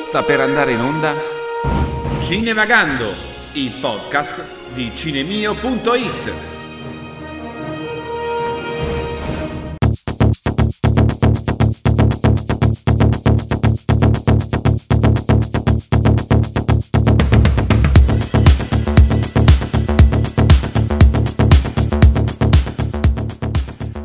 Sta per andare in onda Cinevagando, il podcast di cinemio.it.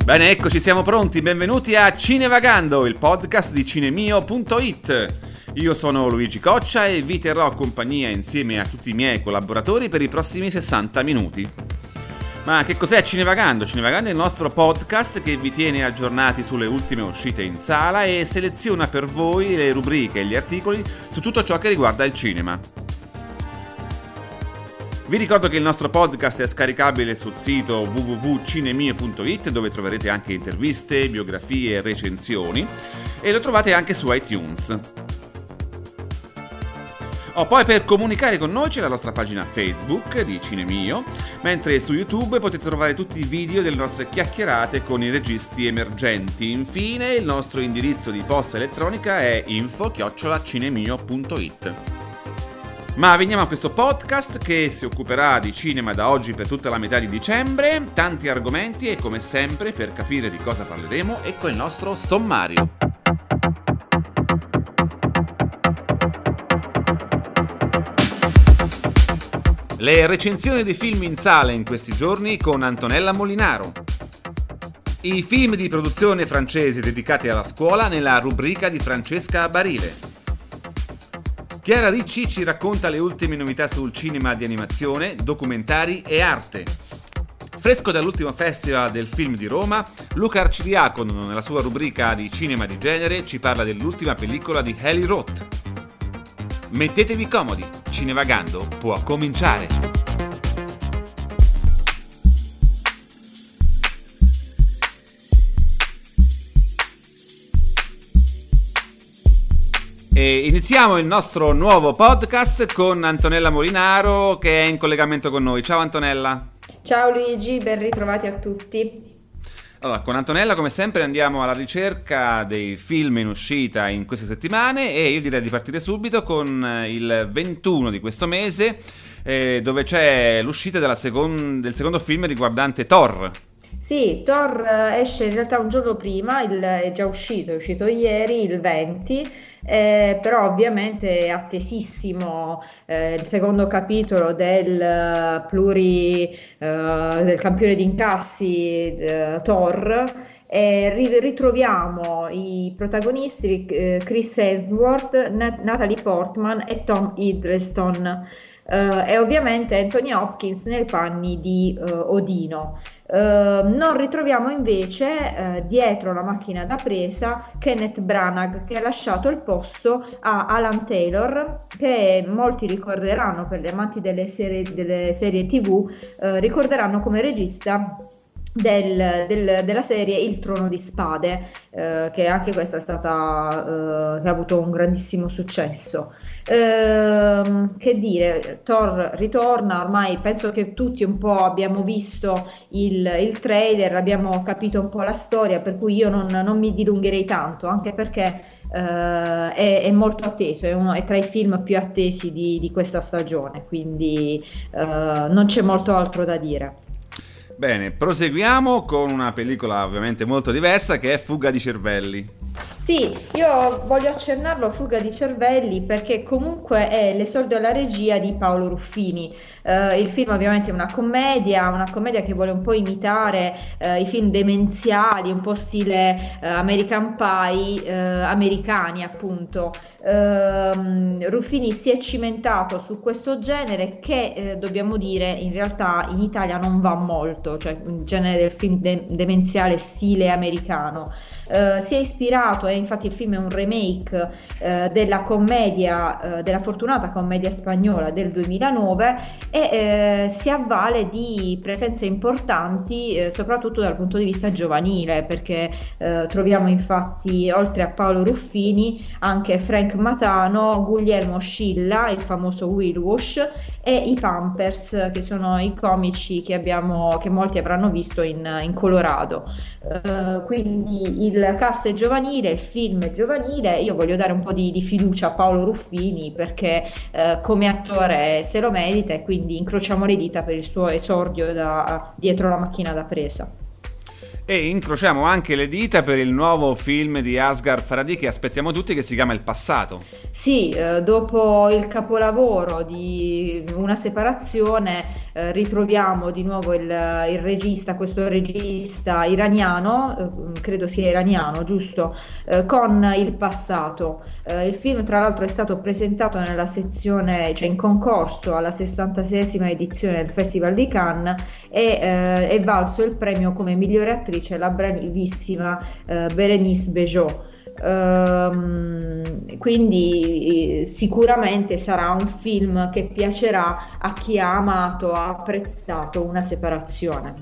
Bene, eccoci, siamo pronti. Benvenuti a Cinevagando, il podcast di cinemio.it. Io sono Luigi Coccia e vi terrò compagnia insieme a tutti i miei collaboratori per i prossimi 60 minuti. Ma che cos'è Cinevagando? Cinevagando è il nostro podcast che vi tiene aggiornati sulle ultime uscite in sala e seleziona per voi le rubriche e gli articoli su tutto ciò che riguarda il cinema. Vi ricordo che il nostro podcast è scaricabile sul sito www.cinemie.it dove troverete anche interviste, biografie e recensioni e lo trovate anche su iTunes. Oh, poi per comunicare con noi c'è la nostra pagina Facebook di Cinemio, mentre su YouTube potete trovare tutti i video delle nostre chiacchierate con i registi emergenti. Infine il nostro indirizzo di posta elettronica è info-cinemio.it. Ma veniamo a questo podcast che si occuperà di cinema da oggi per tutta la metà di dicembre, tanti argomenti e come sempre per capire di cosa parleremo ecco il nostro sommario. Le recensioni di film in sala in questi giorni con Antonella Molinaro. I film di produzione francese dedicati alla scuola nella rubrica di Francesca Barile. Chiara Ricci ci racconta le ultime novità sul cinema di animazione, documentari e arte. Fresco dall'ultimo festival del film di Roma, Luca Arcidiacono nella sua rubrica di cinema di genere ci parla dell'ultima pellicola di Heli Roth. Mettetevi comodi, Cinevagando può cominciare. E iniziamo il nostro nuovo podcast con Antonella Molinaro che è in collegamento con noi. Ciao Antonella. Ciao Luigi, ben ritrovati a tutti. Allora, con Antonella come sempre andiamo alla ricerca dei film in uscita in queste settimane e io direi di partire subito con eh, il 21 di questo mese eh, dove c'è l'uscita second- del secondo film riguardante Thor. Sì, Thor eh, esce in realtà un giorno prima, il, è già uscito, è uscito ieri, il 20, eh, però ovviamente è attesissimo eh, il secondo capitolo del uh, pluri uh, del campione di incassi uh, Thor e ritroviamo i protagonisti Chris Hemsworth, Natalie Portman e Tom Hiddleston e ovviamente Anthony Hopkins nei panni di Odino. Uh, non ritroviamo invece uh, dietro la macchina da presa Kenneth Branagh che ha lasciato il posto a Alan Taylor che molti ricorderanno per gli amanti delle serie, delle serie tv uh, ricorderanno come regista del, del, della serie Il Trono di Spade, eh, che anche questa è stata, eh, che ha avuto un grandissimo successo. Ehm, che dire, Thor ritorna, ormai penso che tutti un po' abbiamo visto il, il trailer, abbiamo capito un po' la storia, per cui io non, non mi dilungherei tanto, anche perché uh, è, è, molto atteso, è, uno, è, tra i film più attesi di, di questa stagione, quindi uh, non c'è molto altro da dire. Bene, proseguiamo con una pellicola ovviamente molto diversa che è Fuga di cervelli. Sì, io voglio accennarlo a Fuga di cervelli perché comunque è l'esordio alla regia di Paolo Ruffini. Uh, il film ovviamente è una commedia, una commedia che vuole un po' imitare uh, i film demenziali, un po' stile uh, American Pie, americani appunto. Ehm, Ruffini si è cimentato su questo genere che eh, dobbiamo dire in realtà in Italia non va molto, cioè il genere del film de- demenziale stile americano. Uh, si è ispirato e infatti il film è un remake uh, della commedia, uh, della fortunata commedia spagnola del 2009 e si avvale di presenze importanti soprattutto dal punto di vista giovanile perché troviamo infatti oltre a Paolo Ruffini anche Frank Matano, Guglielmo Scilla, il famoso Will Wash e i Pampers che sono i comici che, abbiamo, che molti avranno visto in, in Colorado. quindi il cast è giovanile, il film è giovanile, io voglio dare un po' di, di fiducia a Paolo Ruffini perché eh, come attore se lo merita e quindi incrociamo le dita per il suo esordio da, dietro la macchina da presa. E incrociamo anche le dita per il nuovo film di Asghar Faradi che aspettiamo tutti che si chiama Il passato. Sì, eh, dopo il capolavoro di una separazione eh, ritroviamo di nuovo il, il, regista, questo regista iraniano, eh, credo sia iraniano, giusto, con Il passato. Il film tra l'altro è stato presentato nella sezione, cioè in concorso alla 66esima edizione del Festival di Cannes e è valso il premio come migliore attrice attrice, la bravissima eh, Berenice Bejo. Um, quindi sicuramente sarà un film che piacerà a chi ha amato, ha apprezzato una separazione.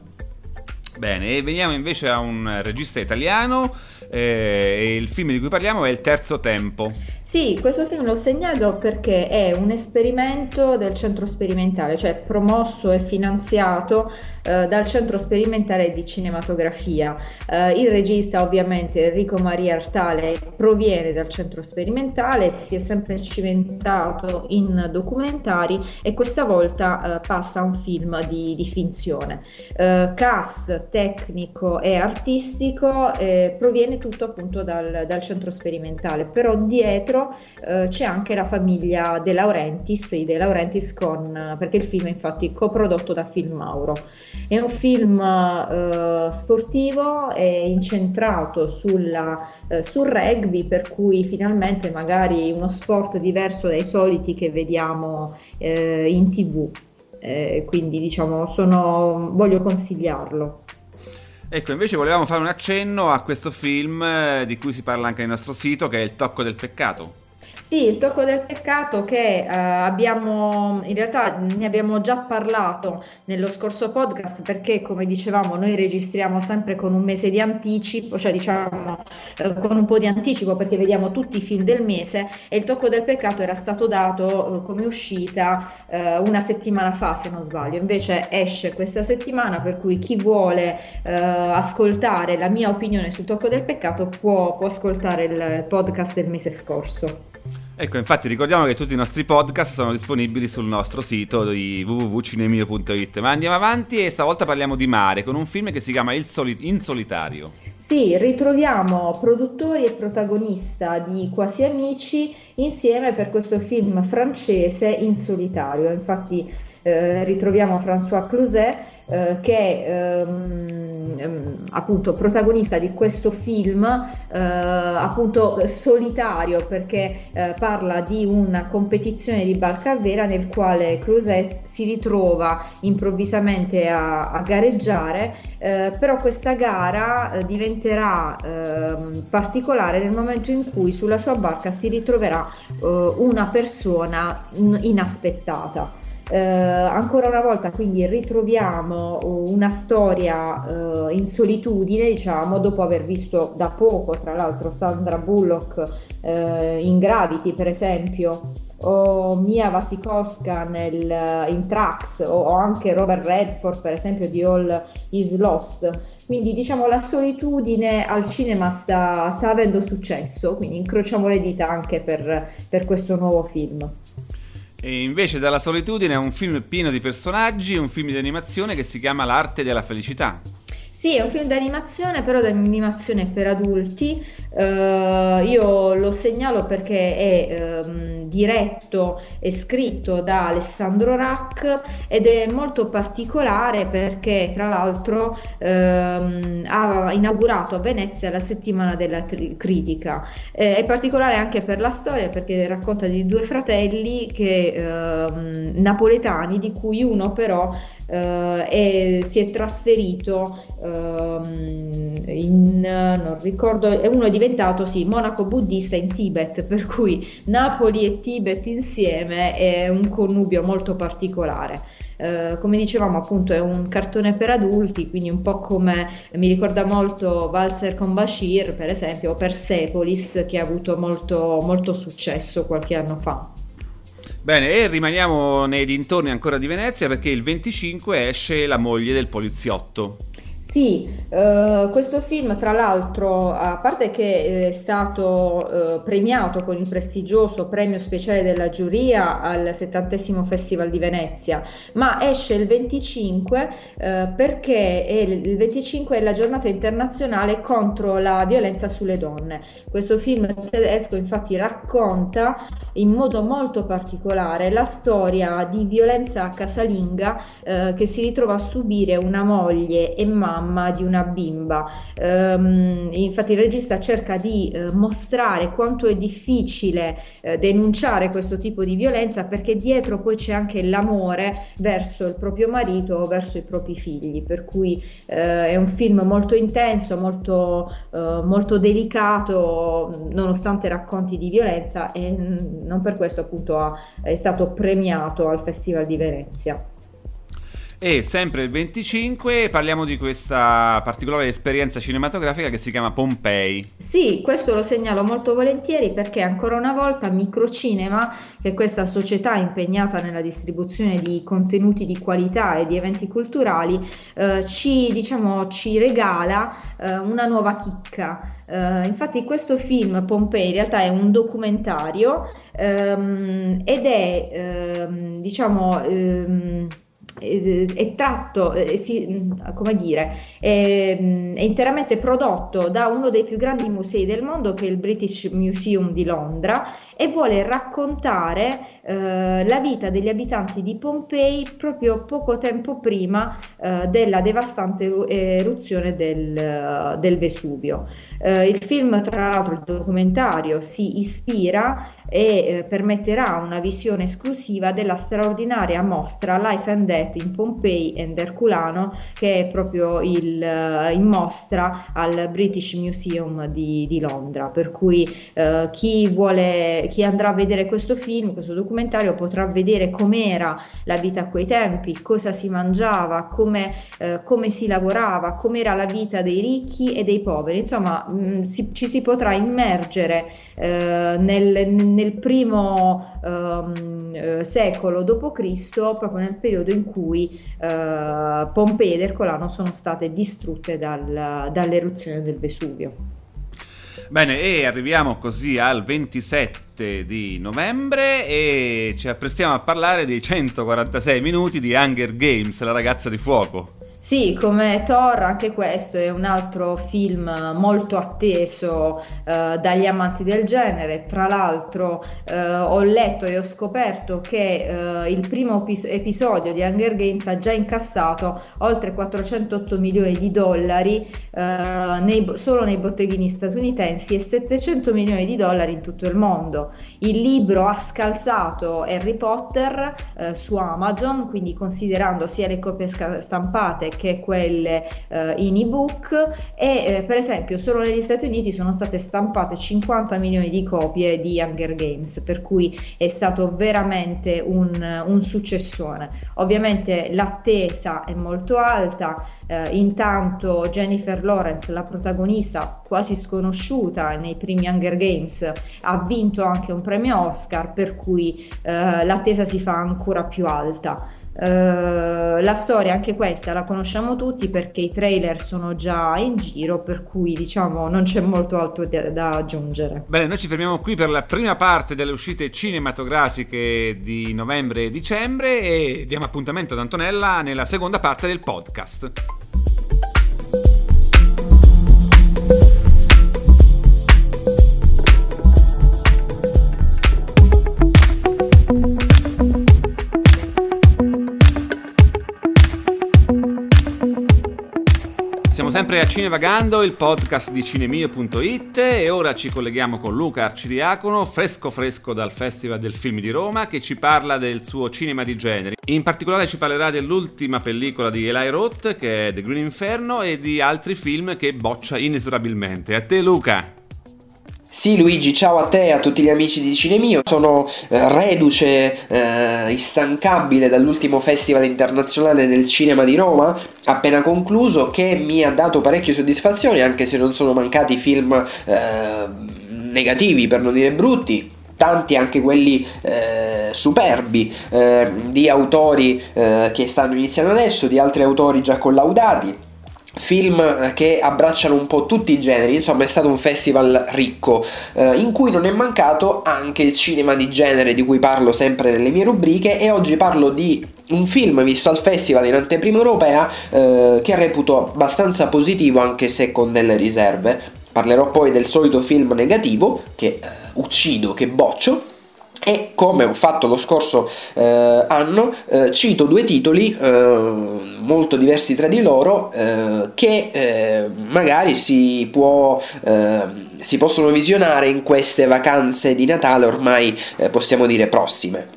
Bene, e veniamo invece a un regista italiano. Eh, il film di cui parliamo è Il Terzo Tempo. Sì, questo film l'ho segnato perché è un esperimento del centro sperimentale, cioè promosso e finanziato eh, dal centro sperimentale di cinematografia. Eh, il regista ovviamente Enrico Maria Artale proviene dal centro sperimentale, si è sempre cimentato in documentari e questa volta eh, passa a un film di, di finzione. Eh, cast tecnico e artistico eh, proviene tutto appunto dal, dal centro sperimentale, però dietro eh, c'è anche la famiglia De Laurentiis, i De Laurentiis con, perché il film è infatti coprodotto da Film Mauro. È un film eh, sportivo, è incentrato sulla, eh, sul rugby, per cui finalmente magari uno sport diverso dai soliti che vediamo eh, in tv. Eh, quindi diciamo sono, voglio consigliarlo. Ecco, invece volevamo fare un accenno a questo film eh, di cui si parla anche nel nostro sito, che è Il tocco del peccato. Sì, il tocco del peccato che eh, abbiamo, in realtà ne abbiamo già parlato nello scorso podcast perché come dicevamo noi registriamo sempre con un mese di anticipo, cioè diciamo eh, con un po' di anticipo perché vediamo tutti i film del mese e il tocco del peccato era stato dato eh, come uscita eh, una settimana fa se non sbaglio, invece esce questa settimana per cui chi vuole eh, ascoltare la mia opinione sul tocco del peccato può, può ascoltare il podcast del mese scorso. Ecco, infatti ricordiamo che tutti i nostri podcast sono disponibili sul nostro sito di www.cinemio.it. Ma andiamo avanti e stavolta parliamo di mare con un film che si chiama Soli- In Solitario. Sì, ritroviamo produttori e protagonista di Quasi Amici insieme per questo film francese In Solitario. Infatti eh, ritroviamo François Cluzet eh, che ehm, ehm, appunto protagonista di questo film eh, appunto solitario perché eh, parla di una competizione di barca vera nel quale Creuset si ritrova improvvisamente a, a gareggiare eh, però questa gara eh, diventerà eh, particolare nel momento in cui sulla sua barca si ritroverà eh, una persona inaspettata. Eh, ancora una volta quindi ritroviamo una storia eh, in solitudine, diciamo, dopo aver visto da poco, tra l'altro, Sandra Bullock eh, in Gravity, per esempio, o Mia Wasikowska nel, in Trax, o, o anche Robert Redford, per esempio, di All Is Lost. Quindi diciamo la solitudine al cinema sta, sta avendo successo, quindi incrociamo le dita anche per, per questo nuovo film. E invece dalla solitudine è un film pieno di personaggi, un film di animazione che si chiama L'arte della felicità. Sì, è un film d'animazione, però d'animazione per adulti. Uh, io lo segnalo perché è um, diretto e scritto da Alessandro Rack ed è molto particolare perché tra l'altro um, ha inaugurato a Venezia la settimana della tri- critica. Eh, è particolare anche per la storia perché racconta di due fratelli che, um, napoletani di cui uno però eh, e si è trasferito ehm, in, non ricordo, uno è diventato sì, monaco buddista in Tibet, per cui Napoli e Tibet insieme è un connubio molto particolare. Uh, come dicevamo appunto è un cartone per adulti quindi un po' come mi ricorda molto Valzer con Bashir per esempio o Persepolis che ha avuto molto, molto successo qualche anno fa Bene, e rimaniamo nei dintorni ancora di Venezia perché il 25 esce La moglie del poliziotto. Sì, uh, questo film tra l'altro, a parte che è stato uh, premiato con il prestigioso premio speciale della giuria al 70 Festival di Venezia, ma esce il 25 uh, perché il 25 è la giornata internazionale contro la violenza sulle donne. Questo film tedesco infatti racconta in modo molto particolare la storia di violenza casalinga che si ritrova a subire una moglie e mamma mamma di una bimba. Um, infatti il regista cerca di uh, mostrare quanto è difficile uh, denunciare questo tipo di violenza perché dietro poi c'è anche l'amore verso il proprio marito o verso i propri figli, per cui uh, è un film molto intenso, molto, molto delicato, nonostante racconti di violenza e non per questo appunto ha, è stato premiato al Festival di Venezia. E sempre il 25 parliamo di questa particolare esperienza cinematografica che si chiama Pompei. Sì, questo lo segnalo molto volentieri perché ancora una volta Microcinema, che è questa società impegnata nella distribuzione di contenuti di qualità e di eventi culturali, eh, ci, diciamo, ci regala eh, una nuova chicca. Uh, infatti questo film Pompei in realtà è un documentario um, ed è um, diciamo um, è tratto, si, come dire, è, è, interamente prodotto da uno dei più grandi musei del mondo che è il British Museum di Londra e vuole raccontare eh, la vita degli abitanti di Pompei proprio poco tempo prima eh, della devastante eruzione del, del Vesuvio. Eh, il film, tra l'altro, il documentario si ispira e eh, permetterà una visione esclusiva della straordinaria mostra Life and Death in Pompei and Herculano che è proprio il, uh, in mostra al British Museum di, di Londra. Per cui uh, chi, vuole, chi andrà a vedere questo film, questo documentario potrà vedere com'era la vita a quei tempi, cosa si mangiava, come, uh, come si lavorava, com'era la vita dei ricchi e dei poveri. Insomma mh, mm, si, ci si potrà immergere nel, nel primo um, secolo d.C., proprio nel periodo in cui uh, Pompei ed Ercolano sono state distrutte dal, dall'eruzione del Vesuvio. Bene, e arriviamo così al 27 di novembre e ci apprestiamo a parlare dei 146 minuti di Hunger Games, la ragazza di fuoco. Sì, come Thor, anche questo è un altro film molto atteso eh, dagli amanti del genere. Tra l'altro, eh, ho letto e ho scoperto che eh, il primo pis- episodio di Hunger Games ha già incassato oltre 408 milioni di dollari eh, nei, solo nei botteghini statunitensi e 700 milioni di dollari in tutto il mondo. Il libro ha scalzato Harry Potter eh, su Amazon, quindi considerando sia le copie stampate che quelle eh, in ebook e eh, per esempio solo negli Stati Uniti sono state stampate 50 milioni di copie di Hunger Games per cui è stato veramente un, un successone. Ovviamente l'attesa è molto alta eh, intanto Jennifer Lawrence la protagonista quasi sconosciuta nei primi Hunger Games ha vinto anche un premio Oscar per cui eh, l'attesa si fa ancora più alta Uh, la storia anche questa la conosciamo tutti perché i trailer sono già in giro per cui diciamo non c'è molto altro da, da, aggiungere. Bene noi ci fermiamo qui per la prima parte delle uscite cinematografiche di novembre e dicembre e diamo appuntamento ad Antonella nella seconda parte del podcast sempre a Cinevagando, il podcast di cinemio.it e ora ci colleghiamo con Luca Arcidiacono, fresco fresco dal Festival del Film di Roma, che ci parla del suo cinema di generi. In particolare ci parlerà dell'ultima pellicola di Eli Roth, che è The Green Inferno, e di altri film che boccia inesorabilmente. A te Luca! Sì Luigi, ciao a te e a tutti gli amici di Cinemio. Sono eh, reduce, eh, instancabile dall'ultimo Festival internazionale del cinema di Roma, appena concluso, che mi ha dato parecchie soddisfazioni, anche se non sono mancati film eh, negativi, per non dire brutti tanti anche quelli eh, superbi eh, di autori eh, che stanno iniziando adesso, di altri autori già collaudati film che abbracciano un po' tutti i generi, insomma è stato un festival ricco eh, in cui non è mancato anche il cinema di genere di cui parlo sempre nelle mie rubriche. E oggi parlo di un film visto al festival in anteprima europea eh, che reputo abbastanza positivo anche se con delle riserve. Parlerò poi del solito film negativo che eh, uccido, che boccio e come ho fatto lo scorso eh, anno, eh, cito due titoli eh, molto diversi tra di loro eh, che eh, magari si, può, eh, si, possono visionare in queste vacanze di Natale ormai possiamo dire prossime.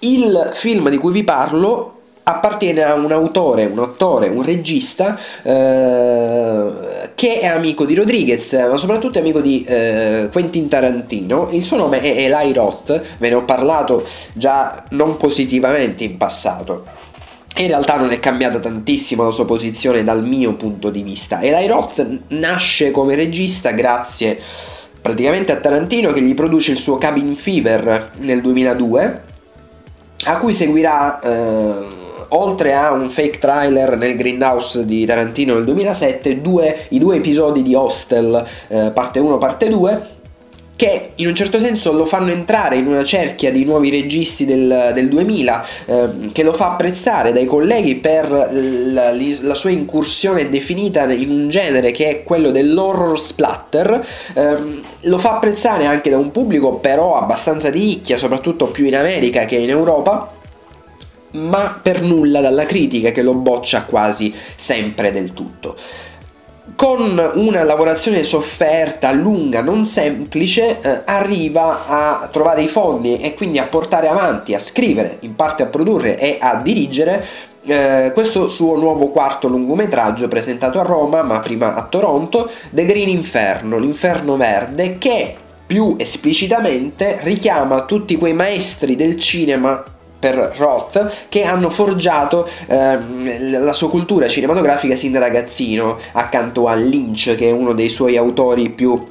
Il film di cui vi parlo appartiene a un autore, un attore, un regista eh, che è amico di Rodriguez, ma soprattutto è amico di eh, Quentin Tarantino. Il suo nome è Eli Roth, ve ne ho parlato già non positivamente in passato. In realtà non è cambiata tantissimo la sua posizione dal mio punto di vista. Eli Roth nasce come regista grazie praticamente a Tarantino che gli produce il suo Cabin Fever nel 2002, a cui seguirà... Eh, oltre a un fake trailer nel Greenhouse di Tarantino nel 2007, due, i due episodi di Hostel, eh, parte 1 parte 2, che in un certo senso lo fanno entrare in una cerchia di nuovi registi del, del 2000 eh, che lo fa apprezzare dai colleghi per la, la, sua incursione definita in un genere che è quello dell'horror splatter eh, lo fa apprezzare anche da un pubblico però abbastanza di nicchia soprattutto più in America che in Europa ma per nulla dalla critica che lo boccia quasi sempre del tutto. Con una lavorazione sofferta, lunga, non semplice, eh, arriva a trovare i fondi e quindi a portare avanti, a scrivere, in parte a produrre e a dirigere eh, questo suo nuovo quarto lungometraggio presentato a Roma, ma prima a Toronto, The Green Inferno, l'inferno verde, che più esplicitamente richiama tutti quei maestri del cinema per Roth che hanno forgiato ehm, la sua cultura cinematografica sin da ragazzino accanto a Lynch che è uno dei suoi autori più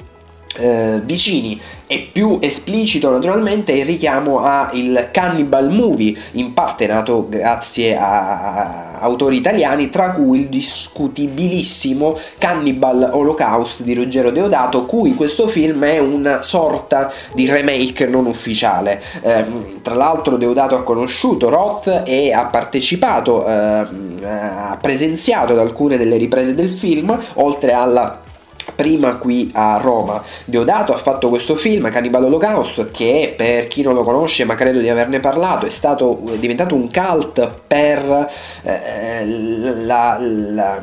eh, vicini e più esplicito naturalmente il richiamo al Cannibal Movie, in parte nato grazie a autori italiani, tra cui il discutibilissimo Cannibal Holocaust di Ruggero Deodato, cui questo film è una sorta di remake non ufficiale. Eh, tra l'altro Deodato ha conosciuto Roth e ha partecipato, eh, ha presenziato ad alcune delle riprese del film, oltre alla prima qui a Roma. Deodato ha fatto questo film, Cannibal Holocaust, che per chi non lo conosce, ma credo di averne parlato, è, stato, è diventato un cult per eh, la, la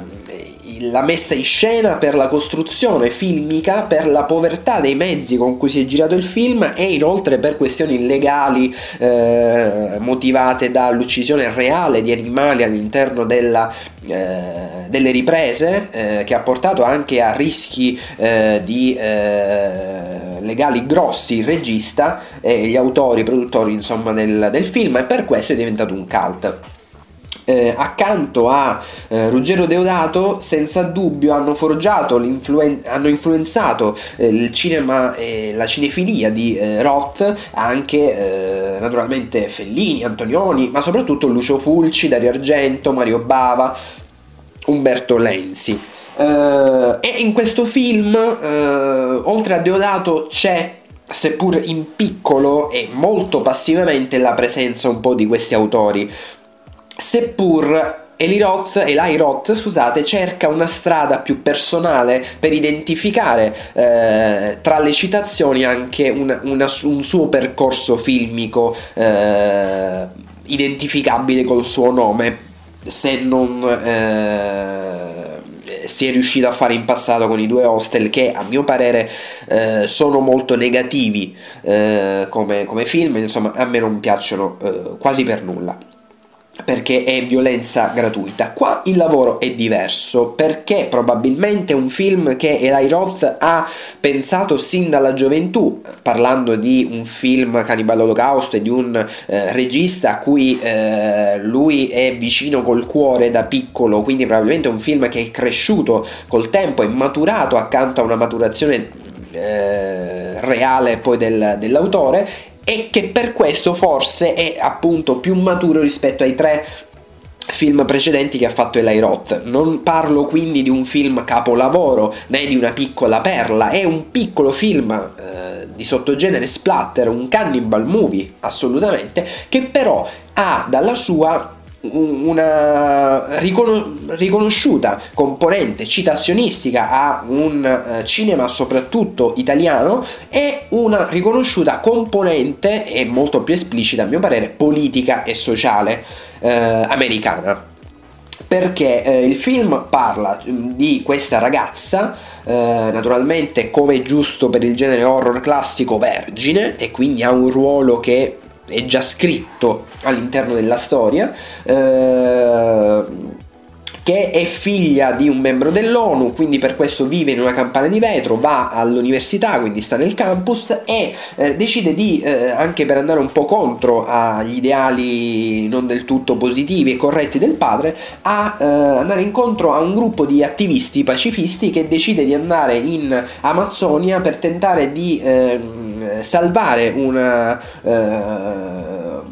la messa in scena, per la costruzione filmica, per la povertà dei mezzi con cui si è girato il film e inoltre per questioni legali eh, motivate dall'uccisione reale di animali all'interno della, eh, delle riprese eh, che ha portato anche a rischi eh, di eh, legali grossi il regista e gli autori, i produttori insomma del, del film e per questo è diventato un cult eh, accanto a eh, Ruggero Deodato senza dubbio hanno forgiato, hanno influenzato eh, il cinema e la cinefilia di eh, Roth anche eh, naturalmente Fellini, Antonioni ma soprattutto Lucio Fulci, Dario Argento, Mario Bava, Umberto Lenzi. Eh, e in questo film oltre a Deodato c'è seppur in piccolo e molto passivamente la presenza un po' di questi autori seppur Eli Roth, Eli Roth scusate, cerca una strada più personale per identificare eh, tra le citazioni anche una, una, un suo percorso filmico eh, identificabile col suo nome, se non eh, si è riuscito a fare in passato con i due hostel che a mio parere eh, sono molto negativi eh, come, come, film, insomma a me non piacciono eh, quasi per nulla perché è violenza gratuita. Qua il lavoro è diverso perché probabilmente un film che Eli Roth ha pensato sin dalla gioventù, parlando di un film Cannibal Holocaust e di un eh, regista a cui eh, lui è vicino col cuore da piccolo, quindi probabilmente un film che è cresciuto col tempo, è maturato accanto a una maturazione eh, reale poi del, dell'autore e che per questo forse è appunto più maturo rispetto ai tre film precedenti che ha fatto Eli Roth. Non parlo quindi di un film capolavoro né di una piccola perla, è un piccolo film eh, di sottogenere splatter, un cannibal movie assolutamente, che però ha dalla sua una riconosciuta componente citazionistica a un eh, cinema soprattutto italiano e una riconosciuta componente e molto più esplicita a mio parere politica e sociale eh, americana. Perché eh, il film parla mm, di questa ragazza, eh, naturalmente come è giusto per il genere horror classico, vergine, e quindi ha un ruolo che è già scritto all'interno della storia. Eh, che è figlia di un membro dell'ONU, quindi per questo vive in una campana di vetro, va all'università, quindi sta nel campus e eh, decide di, eh, anche per andare un po' contro agli ideali non del tutto positivi e corretti del padre, a eh, andare incontro a un gruppo di attivisti pacifisti che decide di andare in Amazzonia per tentare di ehm, salvare una eh,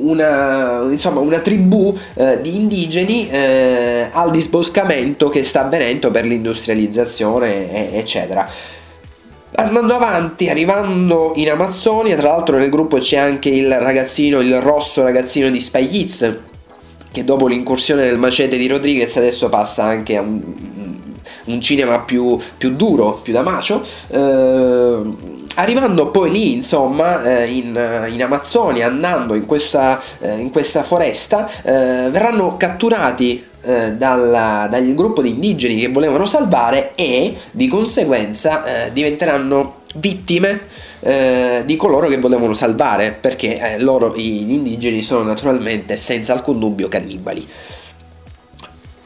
una, insomma, una tribù eh, di indigeni eh, al disboscamento che sta avvenendo per l'industrializzazione, eccetera. Andando avanti, arrivando in Amazzonia, tra l'altro nel gruppo c'è anche il ragazzino, il rosso ragazzino di Spy Kids, che dopo l'incursione nel macete di Rodriguez adesso passa anche a un, un cinema più, più, duro, più da macio. Eh, arrivando poi lì, insomma, eh, in, in, Amazzonia, andando in questa, eh, in questa foresta, eh, verranno catturati eh, dal, dal, gruppo di indigeni che volevano salvare e di conseguenza eh, diventeranno vittime eh, di coloro che volevano salvare perché loro, gli indigeni, sono naturalmente senza alcun dubbio cannibali.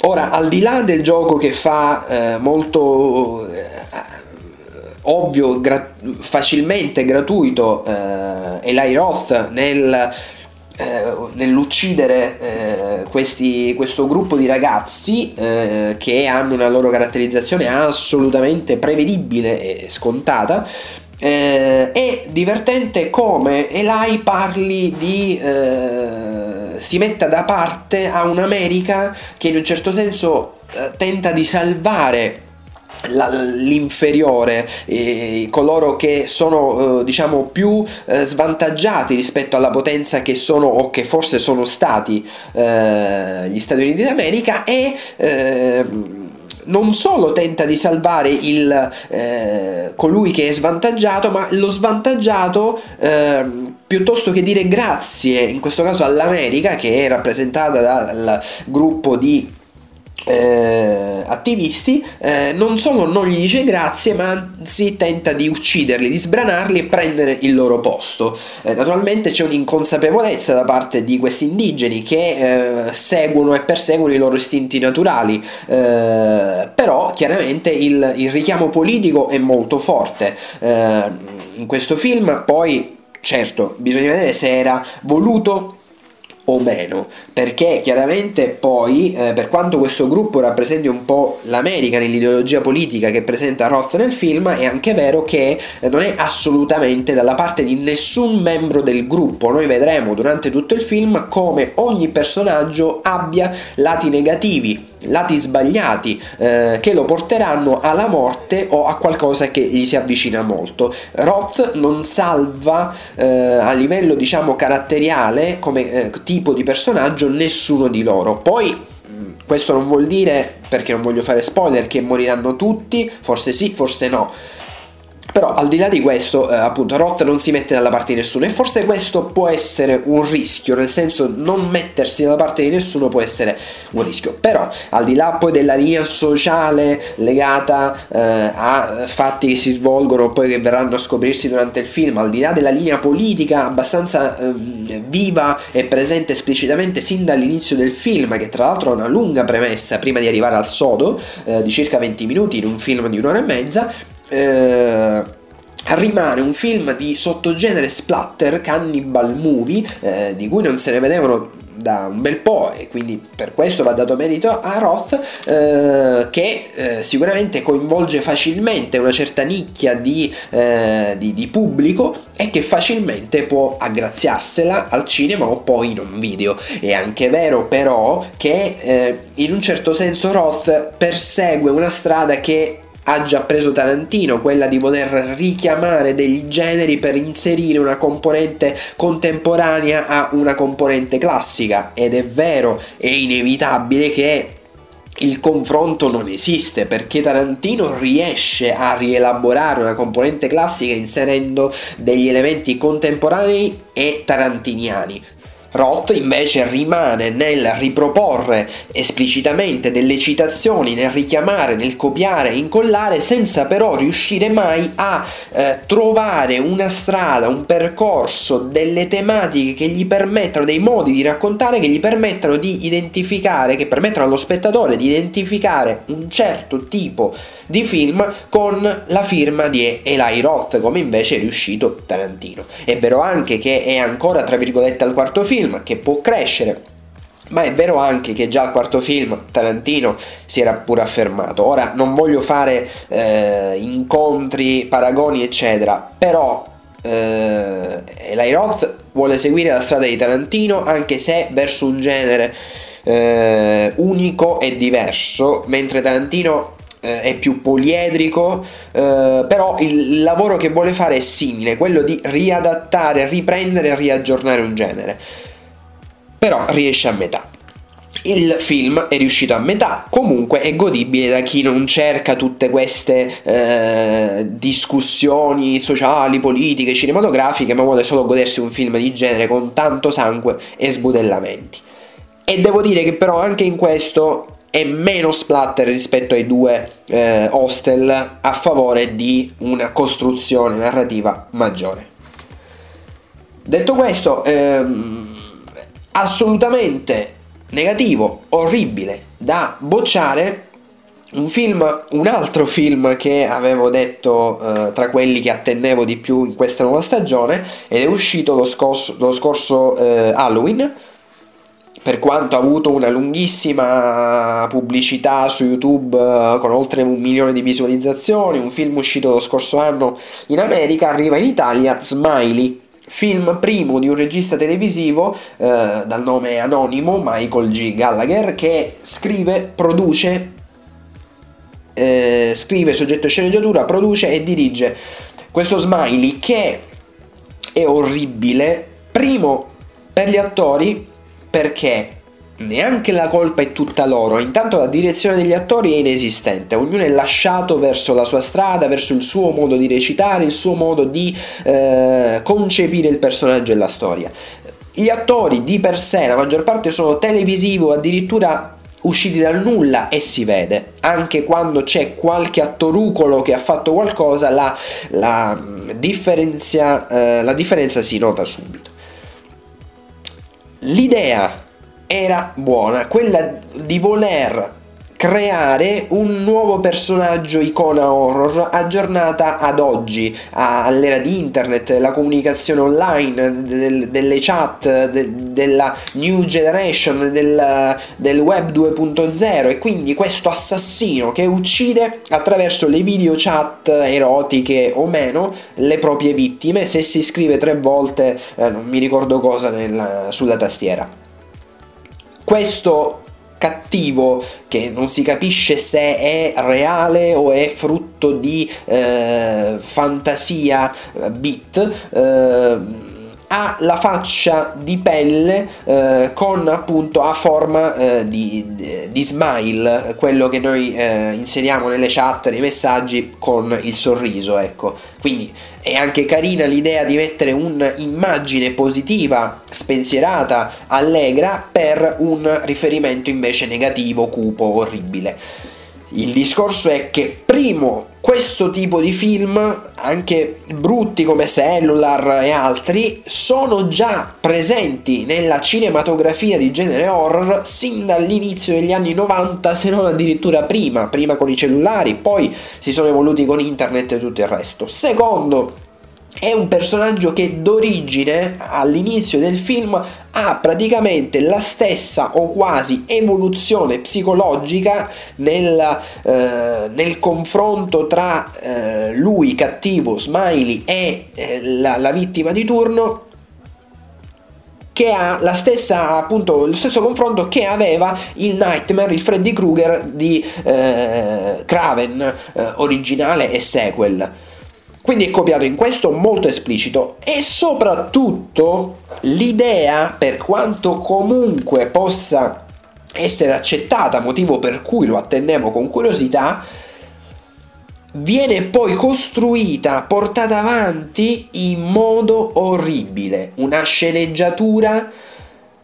Ora, al di là del gioco che fa molto ovvio, gra- facilmente gratuito eh, Eli Roth nel, eh, nell'uccidere eh, questi, questo gruppo di ragazzi eh, che hanno una loro caratterizzazione assolutamente prevedibile e scontata. Eh, è divertente come Eli parli di eh, si metta da parte a un'America che in un certo senso tenta di salvare la, l'inferiore, eh, coloro che sono eh, diciamo più eh, svantaggiati rispetto alla potenza che sono o che forse sono stati eh, gli Stati Uniti d'America e ehm, non solo tenta di salvare il, eh, colui che è svantaggiato, ma lo svantaggiato eh, piuttosto che dire grazie, in questo caso all'America, che è rappresentata dal gruppo di eh, attivisti eh, non solo non gli dice grazie ma anzi tenta di ucciderli di sbranarli e prendere il loro posto. Eh, naturalmente c'è un'inconsapevolezza da parte di questi indigeni che eh, seguono e perseguono i loro istinti naturali eh, però chiaramente il, il, richiamo politico è molto forte. Eh, in questo film poi certo bisogna vedere se era voluto o meno, perché chiaramente poi, eh, per quanto questo gruppo rappresenti un po' l'America nell'ideologia politica che presenta Roth nel film, è anche vero che eh, non è assolutamente dalla parte di nessun membro del gruppo. Noi vedremo durante tutto il film come ogni personaggio abbia lati negativi, lati sbagliati eh, che lo porteranno alla morte o a qualcosa che gli si avvicina molto. Roth non salva eh, a livello diciamo caratteriale come eh, tipo di personaggio nessuno di loro. Poi questo non vuol dire, perché non voglio fare spoiler, che moriranno tutti, forse sì, forse no però al di là di questo, eh, appunto, Roth non si mette dalla parte di nessuno e forse questo può essere un rischio, nel senso non mettersi dalla parte di nessuno può essere un rischio. Però al di là poi della linea sociale legata eh, a fatti che si svolgono poi che verranno a scoprirsi durante il film, al di là della linea politica abbastanza eh, viva e presente esplicitamente sin dall'inizio del film, che tra l'altro ha una lunga premessa prima di arrivare al sodo eh, di circa 20 minuti in un film di un'ora e mezza, eh, rimane un film di sottogenere splatter, cannibal movie, eh, di cui non se ne vedevano da un bel po' e quindi per questo va dato merito a Roth eh, che eh, sicuramente coinvolge facilmente una certa nicchia di, eh, di, di, pubblico e che facilmente può aggraziarsela al cinema o poi in un video. È anche vero però che eh, in un certo senso Roth persegue una strada che ha già preso Tarantino, quella di voler richiamare degli generi per inserire una componente contemporanea a una componente classica ed è vero, è inevitabile che il confronto non esiste perché Tarantino riesce a rielaborare una componente classica inserendo degli elementi contemporanei e tarantiniani. Roth invece rimane nel riproporre esplicitamente delle citazioni, nel richiamare, nel copiare incollare, senza però riuscire mai a eh, trovare una strada, un percorso, delle tematiche che gli permettano, dei modi di raccontare che gli permettano di identificare, che permettono allo spettatore di identificare un certo tipo di film con la firma di Eli Roth, come invece è riuscito Tarantino. È vero anche che è ancora, tra virgolette, al quarto film, che può crescere, ma è vero anche che già al quarto film Tarantino si era pure affermato. Ora non voglio fare eh, incontri, paragoni, eccetera, però eh, Eli Roth vuole seguire la strada di Tarantino, anche se verso un genere eh, unico e diverso, mentre Tarantino eh, è più poliedrico, eh, però il lavoro che vuole fare è simile, quello di riadattare, riprendere e riaggiornare un genere. Però riesce a metà. Il film è riuscito a metà, comunque è godibile da chi non cerca tutte queste eh, discussioni sociali, politiche, cinematografiche, ma vuole solo godersi un film di genere con tanto sangue e sbudellamenti. E devo dire che però anche in questo è meno splatter rispetto ai due eh, hostel a favore di una costruzione narrativa maggiore. Detto questo, ehm, assolutamente negativo, orribile, da bocciare. Un film, un altro film che avevo detto eh, tra quelli che attendevo di più in questa nuova stagione ed è uscito lo scorso, lo scorso eh, Halloween, per quanto ha avuto una lunghissima pubblicità su YouTube eh, con oltre un milione di visualizzazioni, un film uscito lo scorso anno in America, arriva in Italia Smiley, film primo di un regista televisivo eh, dal nome anonimo Michael G. Gallagher che scrive, produce, eh, scrive soggetto sceneggiatura, produce e dirige questo Smiley che è orribile, primo per gli attori perché neanche la colpa è tutta loro, intanto la direzione degli attori è inesistente, ognuno è lasciato verso la sua strada, verso il suo modo di recitare, il suo modo di eh, concepire il personaggio e la storia. Gli attori di per sé, la maggior parte sono televisivi o addirittura usciti dal nulla e si vede, anche quando c'è qualche attorucolo che ha fatto qualcosa, la, la, differenza, eh, la differenza si nota subito. L'idea era buona, quella di voler creare un nuovo personaggio icona horror aggiornata ad oggi, all'era di internet, la comunicazione online, del, delle chat, de, della new generation, del, del web 2.0 e quindi questo assassino che uccide attraverso le video chat erotiche o meno le proprie vittime se si scrive tre volte, eh, non mi ricordo cosa, nel, sulla tastiera. Questo cattivo che non si capisce se è reale o è frutto di eh, fantasia eh, bit. Eh, ha la faccia di pelle eh, con appunto a forma eh, di, di, smile, quello che noi eh, inseriamo nelle chat, nei messaggi con il sorriso, ecco. Quindi è anche carina l'idea di mettere un'immagine positiva, spensierata, allegra per un riferimento invece negativo, cupo, orribile. Il discorso è che, primo, questo tipo di film, anche brutti come Cellular e altri, sono già presenti nella cinematografia di genere horror sin dall'inizio degli anni 90, se non addirittura prima, prima con i cellulari, poi si sono evoluti con internet e tutto il resto. Secondo, è un personaggio che d'origine all'inizio del film ha praticamente la stessa o quasi evoluzione psicologica nel, eh, nel confronto tra eh, lui cattivo, Smiley e eh, la, la vittima di turno che ha la stessa, appunto, lo stesso confronto che aveva il Nightmare, il Freddy Krueger di eh, Craven eh, originale e sequel. Quindi è copiato in questo molto esplicito e soprattutto l'idea, per quanto comunque possa essere accettata, motivo per cui lo attendiamo con curiosità, viene poi costruita, portata avanti in modo orribile, una sceneggiatura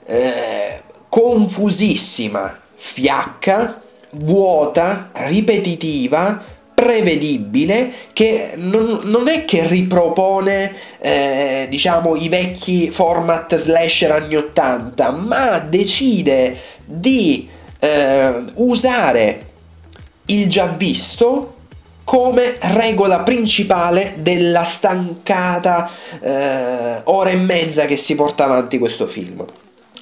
eh, confusissima, fiacca, vuota, ripetitiva, prevedibile che non, non, è che ripropone eh, diciamo i vecchi format slasher anni 80 ma decide di eh, usare il già visto come regola principale della stancata eh, ora e mezza che si porta avanti questo film.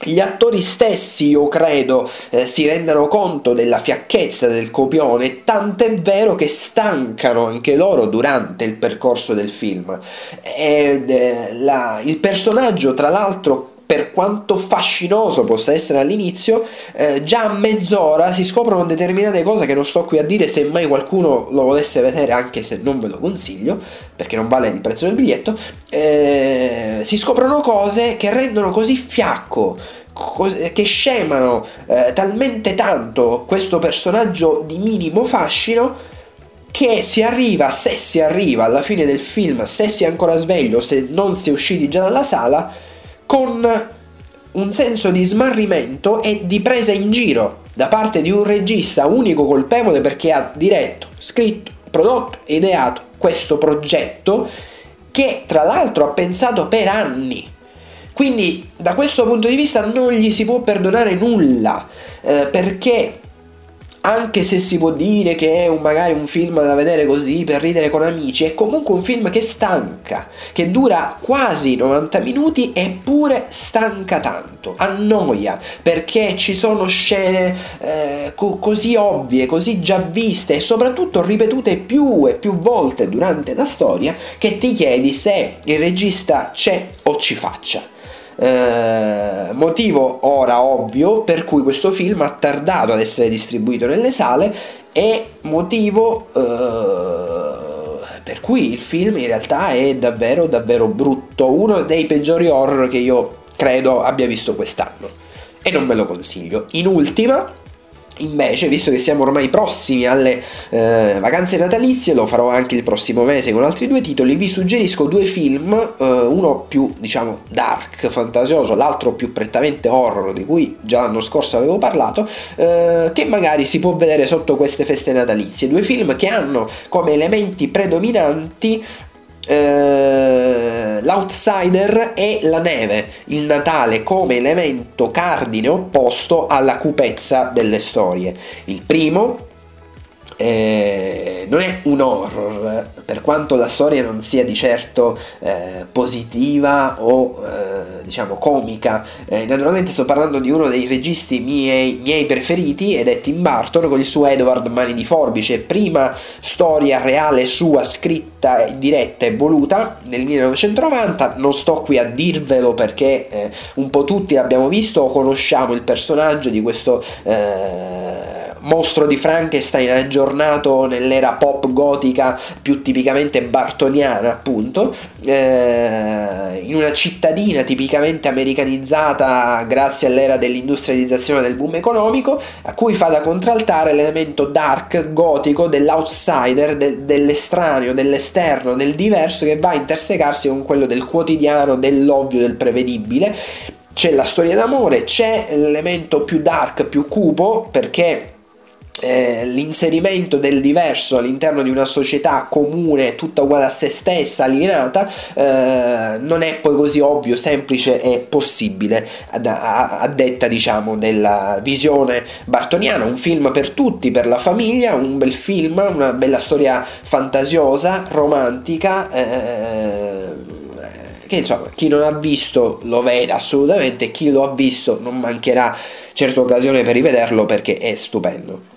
Gli attori stessi, io credo, eh, si rendano conto della fiacchezza del copione, tant'è vero che stancano anche loro durante il percorso del film. Ed, eh, la, il personaggio, tra l'altro, per quanto fascinoso possa essere all'inizio, eh, già a mezz'ora si scoprono determinate cose che non sto qui a dire, se mai qualcuno lo volesse vedere, anche se non ve lo consiglio, perché non vale il prezzo del biglietto, eh, si scoprono cose che rendono così fiacco, che scemano eh, talmente tanto questo personaggio di minimo fascino che si arriva, se si arriva alla fine del film, se si è ancora sveglio, se non si è usciti già dalla sala, con un senso di smarrimento e di presa in giro da parte di un regista unico colpevole perché ha diretto, scritto, prodotto e ideato questo progetto che tra l'altro ha pensato per anni. Quindi da questo punto di vista non gli si può perdonare nulla eh, perché anche se si può dire che è un, magari un film da vedere così per ridere con amici, è comunque un film che stanca, che dura quasi 90 minuti eppure stanca tanto, annoia, perché ci sono scene eh, co- così ovvie, così già viste e soprattutto ripetute più e più volte durante la storia che ti chiedi se il regista c'è o ci faccia. Eh, motivo ora ovvio per cui questo film ha tardato ad essere distribuito nelle sale e motivo eh, per cui il film in realtà è davvero davvero brutto, uno dei peggiori horror che io credo abbia visto quest'anno e non me lo consiglio. In ultima, Invece, visto che siamo ormai prossimi alle eh, vacanze natalizie, lo farò anche il prossimo mese con altri due titoli, vi suggerisco due film, eh, uno più diciamo dark, fantasioso, l'altro più prettamente horror, di cui già l'anno scorso avevo parlato, eh, che magari si può vedere sotto queste feste natalizie. Due film che hanno come elementi predominanti eh, l'outsider e la neve, il Natale come elemento cardine opposto alla cupezza delle storie. Il primo eh, non è un horror, per quanto la storia non sia di certo eh, positiva o eh, diciamo comica. Eh, naturalmente sto parlando di uno dei registi miei, miei, preferiti ed è Tim Burton con il suo Edward Mani di Forbice, prima storia reale sua scritta, diretta e voluta nel 1990. Non sto qui a dirvelo perché eh, un po' tutti l'abbiamo visto o conosciamo il personaggio di questo eh, mostro di Frankenstein aggiornato nell'era pop gotica più tipicamente bartoniana appunto eh, in una cittadina tipicamente americanizzata grazie all'era dell'industrializzazione del boom economico a cui fa da contraltare l'elemento dark gotico dell'outsider de- dell'estraneo dell'esterno del diverso che va a intersecarsi con quello del quotidiano dell'ovvio del prevedibile. C'è la storia d'amore, c'è l'elemento più dark, più cupo, perché eh, l'inserimento del diverso all'interno di una società comune, tutta uguale a se stessa, alienata, eh, non è poi così ovvio, semplice e possibile, a, a, a, detta diciamo della visione bartoniana. Un film per tutti, per la famiglia, un bel film, una bella storia fantasiosa, romantica. Eh, che insomma chi non ha visto lo veda assolutamente, chi lo ha visto non mancherà certa occasione per rivederlo perché è stupendo.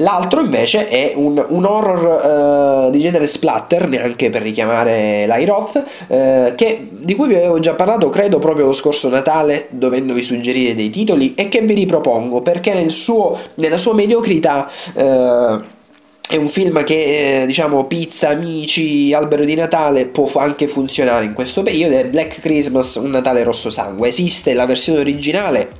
L'altro invece è un, un horror uh, di genere splatter, neanche per richiamare l'Iroth, uh, che, di cui vi avevo già parlato credo proprio lo scorso Natale, dovendovi suggerire dei titoli, e che vi ripropongo perché nel suo, nella sua mediocrità... Uh, è un film che, diciamo, pizza, amici, albero di Natale può anche funzionare in questo periodo. È Black Christmas, un Natale rosso sangue. Esiste la versione originale,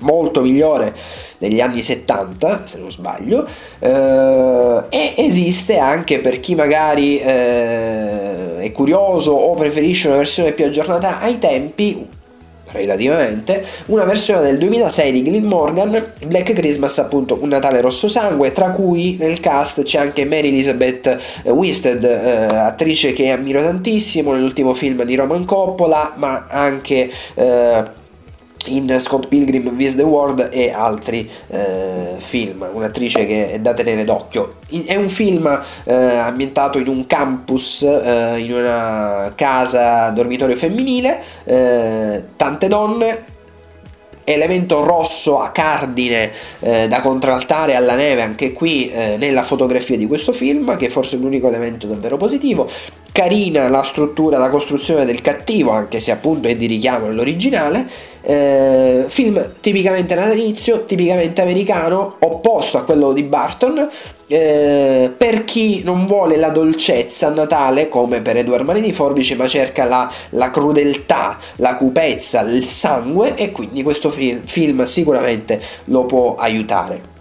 molto migliore degli anni 70, se non sbaglio, eh, e esiste anche per chi magari eh, è curioso o preferisce una versione più aggiornata ai tempi, relativamente, una versione del 2006 di Glenn Morgan, Black Christmas appunto un Natale rosso sangue, tra cui nel cast c'è anche Mary Elizabeth Winstead, eh, attrice che ammiro tantissimo nell'ultimo film di Roman Coppola, ma anche... In Scott Pilgrim vs. the World e altri eh, film, un'attrice che è da tenere d'occhio. È un film eh, ambientato in un campus, eh, in una casa dormitorio femminile, eh, tante donne, elemento rosso a cardine eh, da contraltare alla neve anche qui eh, nella fotografia di questo film che forse è l'unico elemento davvero positivo carina la struttura la costruzione del cattivo anche se appunto è di richiamo all'originale eh, film tipicamente natalizio tipicamente americano opposto a quello di Barton eh, per chi non vuole la dolcezza a Natale come per Edward Mani di Forbice ma cerca la, la, crudeltà, la cupezza, il sangue e quindi questo film, film sicuramente lo può aiutare.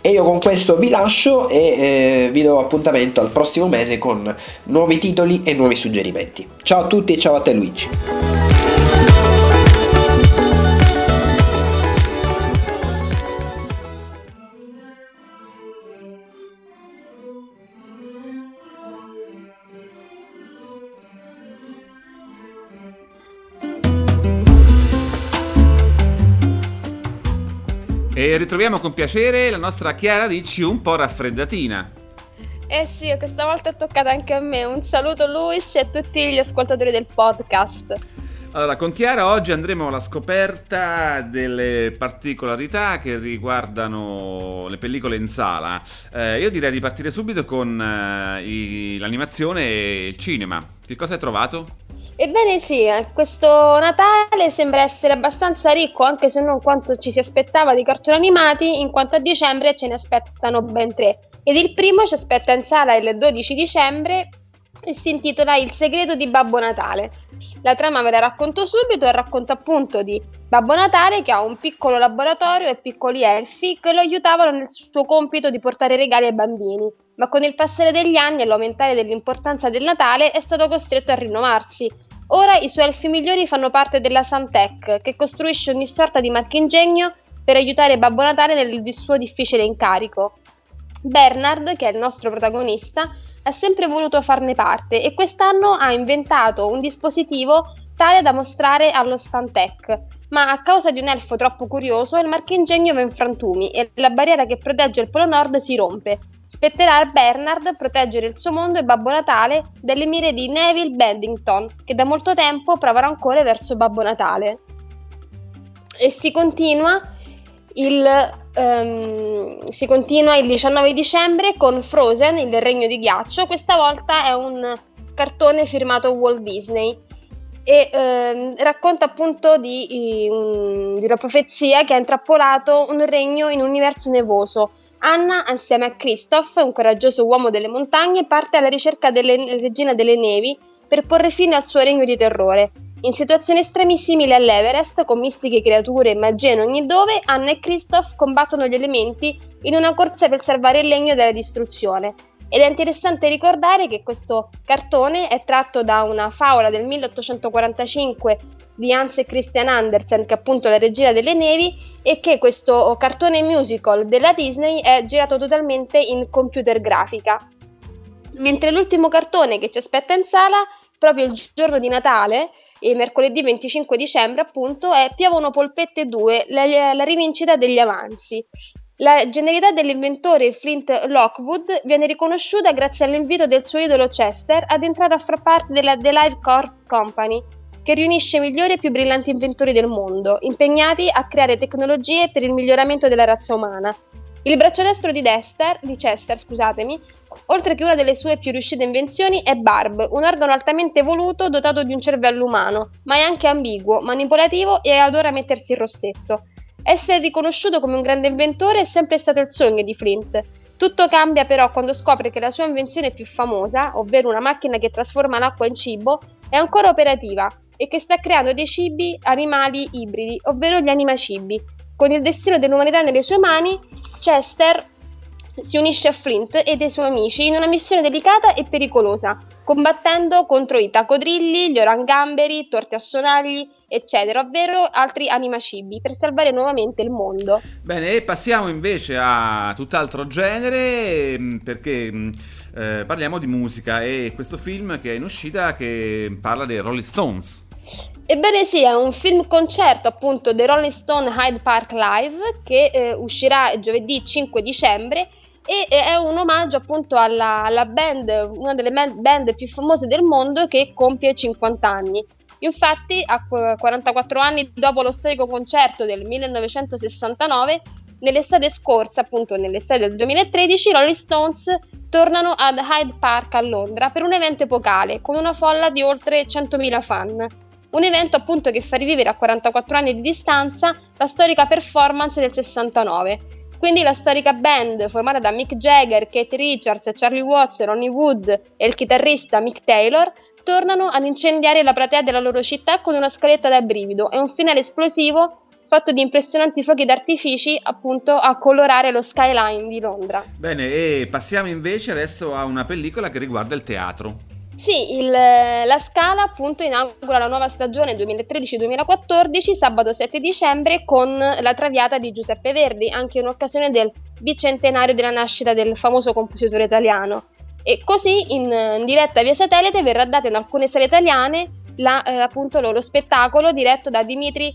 E io con questo vi lascio e eh, vi do appuntamento al prossimo mese con nuovi titoli e nuovi suggerimenti. Ciao a tutti e ciao a te Luigi. E ritroviamo con piacere la nostra Chiara Ricci un po' raffreddatina. Eh sì, questa volta è toccata anche a me. Un saluto Luis e a tutti gli ascoltatori del podcast. Allora, con Chiara oggi andremo alla scoperta delle particolarità che riguardano le pellicole in sala. Eh, io direi di partire subito con eh, i, l'animazione e il cinema. Che cosa hai trovato? Ebbene sì, eh, questo Natale sembra essere abbastanza ricco, anche se non quanto ci si aspettava di cartoni animati, in quanto a dicembre ce ne aspettano ben tre. Ed il primo ci aspetta in sala il 12 dicembre e si intitola Il segreto di Babbo Natale. La trama ve la racconto subito e racconta appunto di Babbo Natale che ha un piccolo laboratorio e piccoli elfi che lo aiutavano nel suo compito di portare regali ai bambini, ma con il passare degli anni e l'aumentare dell'importanza del Natale è stato costretto a rinnovarsi Ora i suoi elfi migliori fanno parte della Santec, che costruisce ogni sorta di marchingegno per aiutare Babbo Natale nel suo difficile incarico. Bernard, che è il nostro protagonista, ha sempre voluto farne parte e quest'anno ha inventato un dispositivo tale da mostrare allo Stantec, ma a causa di un elfo troppo curioso il marchingegno va in frantumi e la barriera che protegge il Polo Nord si rompe, Spetterà a Bernard proteggere il suo mondo e Babbo Natale dalle mire di Neville Bennington, che da molto tempo prova rancore verso Babbo Natale. E si continua il, um, si continua il 19 dicembre con Frozen, il regno di ghiaccio. Questa volta è un cartone firmato Walt Disney e ehm, racconta appunto di, di, una profezia che ha intrappolato un regno in un universo nevoso Anna, assieme a Christoph, un coraggioso uomo delle montagne, parte alla ricerca della regina delle nevi per porre fine al suo regno di terrore. In situazioni estremi simili all'Everest, con mistiche creature e magie in ogni dove, Anna e Christoph combattono gli elementi in una corsa per salvare il legno dalla distruzione. Ed è interessante ricordare che questo cartone è tratto da una favola del 1845 di Hans Christian Andersen, che è appunto la regina delle nevi, e che questo cartone musical della Disney è girato totalmente in computer grafica. Mentre l'ultimo cartone che ci aspetta in sala, proprio il giorno di Natale, e mercoledì 25 dicembre appunto, è Piovono Polpette 2, la, la rivincita degli avanzi. La genialità dell'inventore Flint Lockwood viene riconosciuta grazie all'invito del suo idolo Chester ad entrare a far parte della The Live Core Company, che riunisce i migliori e più brillanti inventori del mondo, impegnati a creare tecnologie per il miglioramento della razza umana. Il braccio destro di, Dexter, di Chester, oltre che una delle sue più riuscite invenzioni, è Barb, un organo altamente evoluto dotato di un cervello umano, ma è anche ambiguo, manipolativo e adora mettersi il rossetto. Essere riconosciuto come un grande inventore è sempre stato il sogno di Flint. Tutto cambia però quando scopre che la sua invenzione più famosa, ovvero una macchina che trasforma l'acqua in cibo, è ancora operativa e che sta creando dei cibi animali ibridi, ovvero gli animacibi. Con il destino dell'umanità nelle sue mani, Chester si unisce a Flint e ai suoi amici in una missione delicata e pericolosa, combattendo contro i tacodrilli, gli orangamberi, i torti a sonagli, eccetera, ovvero altri animacibi, per salvare nuovamente il mondo. Bene, e passiamo invece a tutt'altro genere, mm, perché mm, eh, parliamo di musica e questo film che è in uscita che parla dei Rolling Stones. Ebbene sì, è un film concerto appunto The Rolling Stone Hyde Park Live che eh, uscirà giovedì 5 dicembre e è un omaggio appunto alla, alla band, una delle band più famose del mondo che compie 50 anni. Infatti, a 44 anni dopo lo storico concerto del 1969, nell'estate scorsa, appunto nell'estate del 2013, i Rolling Stones tornano ad Hyde Park a Londra per un evento epocale con una folla di oltre 100.000 fan. Un evento appunto che fa rivivere a 44 anni di distanza la storica performance del 69 quindi la storica band, formata da Mick Jagger, Kate Richards, Charlie Watts, Ronnie Wood e il chitarrista Mick Taylor, tornano ad incendiare la platea della loro città con una scaletta da brivido e un finale esplosivo fatto di impressionanti fuochi d'artifici appunto a colorare lo skyline di Londra. Bene, e passiamo invece adesso a una pellicola che riguarda il teatro. Sì, il, la Scala appunto inaugura la nuova stagione 2013-2014 sabato 7 dicembre con la Traviata di Giuseppe Verdi, anche in occasione del bicentenario della nascita del famoso compositore italiano. E così in, in diretta via satellite verrà data in alcune sale italiane la, eh, appunto lo, lo, spettacolo diretto da Dimitri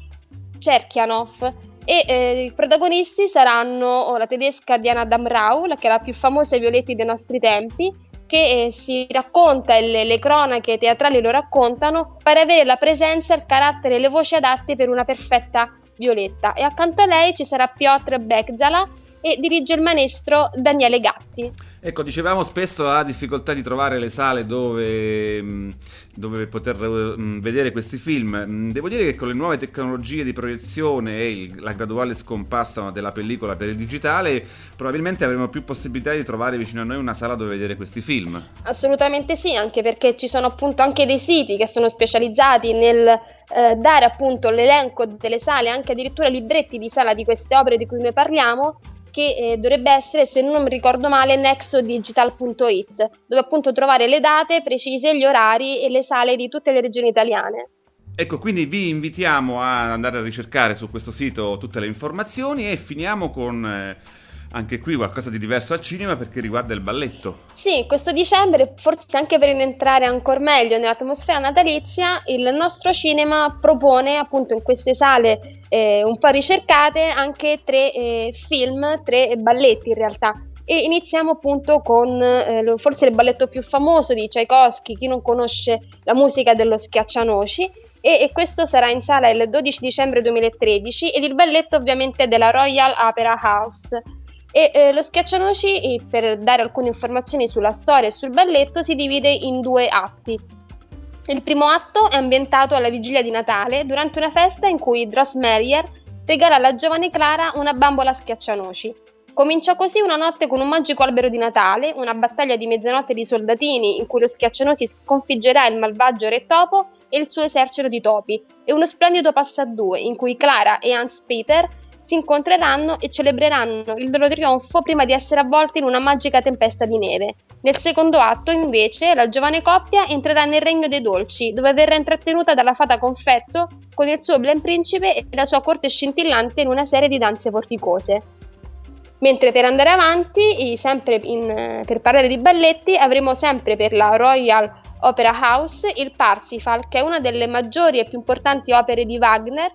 Cerchianov e eh, i protagonisti saranno oh, la tedesca Diana Damrau, la che è la più famosa Violetti dei nostri tempi, che eh, si racconta le, le, cronache teatrali lo raccontano, pare avere la presenza, il carattere e le voci adatte per una perfetta Violetta. E accanto a lei ci sarà Piotr Bekjala e dirige il maestro Daniele Gatti. Ecco, dicevamo spesso la difficoltà di trovare le sale dove, mm, dove poter mm, vedere questi film. Mm, devo dire che con le nuove tecnologie di proiezione e il, la graduale scomparsa della pellicola per il digitale, probabilmente avremo più possibilità di trovare vicino a noi una sala dove vedere questi film. Assolutamente sì, anche perché ci sono appunto anche dei siti che sono specializzati nel eh, dare appunto l'elenco delle sale, anche addirittura libretti di sala di queste opere di cui noi parliamo che eh, dovrebbe essere, se non mi ricordo male, nexodigital.it, dove appunto trovare le date precise, gli orari e le sale di tutte le regioni italiane. Ecco, quindi vi invitiamo a andare a ricercare su questo sito tutte le informazioni e finiamo con... Eh, anche qui qualcosa di diverso al cinema perché riguarda il balletto. Sì, questo dicembre, forse anche per entrare ancora meglio nell'atmosfera natalizia, il nostro cinema propone appunto in queste sale eh, un po' ricercate anche tre eh, film, tre balletti in realtà. E iniziamo appunto con eh, forse il balletto più famoso di Tchaikovsky, chi non conosce la musica dello Schiaccianoci, e, e, questo sarà in sala il 12 dicembre 2013 ed il balletto ovviamente della Royal Opera House e eh, lo Schiaccianoci, per dare alcune informazioni sulla storia e sul balletto, si divide in due atti. Il primo atto è ambientato alla vigilia di Natale, durante una festa in cui Drossmerier regala alla giovane Clara una bambola schiaccianoci. Comincia così una notte con un magico albero di Natale, una battaglia di mezzanotte di soldatini in cui lo schiaccianosi sconfiggerà il malvagio re topo e il suo esercito di topi, e uno splendido passo a due in cui Clara e Hans Peter si incontreranno e celebreranno il loro trionfo prima di essere avvolti in una magica tempesta di neve. Nel secondo atto, invece, la giovane coppia entrerà nel regno dei dolci, dove verrà intrattenuta dalla fata confetto con il suo blen principe e la sua corte scintillante in una serie di danze vorticose. Mentre per andare avanti, sempre in, per parlare di balletti, avremo sempre per la Royal Opera House il Parsifal, che è una delle maggiori e più importanti opere di Wagner,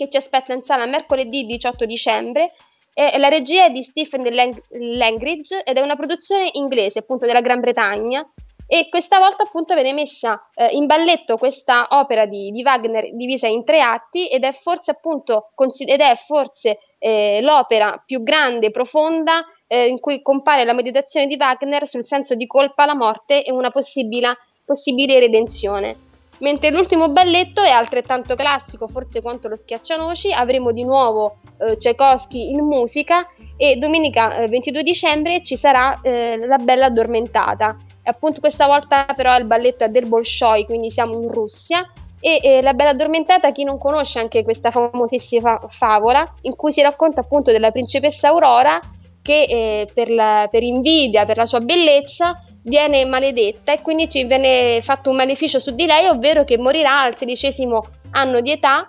che ci aspetta in sala mercoledì 18 dicembre. E la regia è di Stephen Lang- Langridge ed è una produzione inglese, appunto della Gran Bretagna. E questa volta appunto viene messa eh, in balletto questa opera di, di, Wagner divisa in tre atti ed è forse appunto ed è forse eh, l'opera più grande profonda eh, in cui compare la meditazione di Wagner sul senso di colpa, la morte e una possibile redenzione. Mentre l'ultimo balletto è altrettanto classico, forse quanto lo schiaccianoci, avremo di nuovo eh, Tchaikovsky in musica e domenica eh, 22 dicembre ci sarà eh, La Bella Addormentata. Appunto questa volta però il balletto è del Bolshoi, quindi siamo in Russia e eh, La Bella Addormentata, chi non conosce anche questa famosissima favola in cui si racconta appunto della principessa Aurora che eh, per, la, per, invidia, per la sua bellezza, viene maledetta e quindi ci viene fatto un maleficio su di lei, ovvero che morirà al sedicesimo anno di età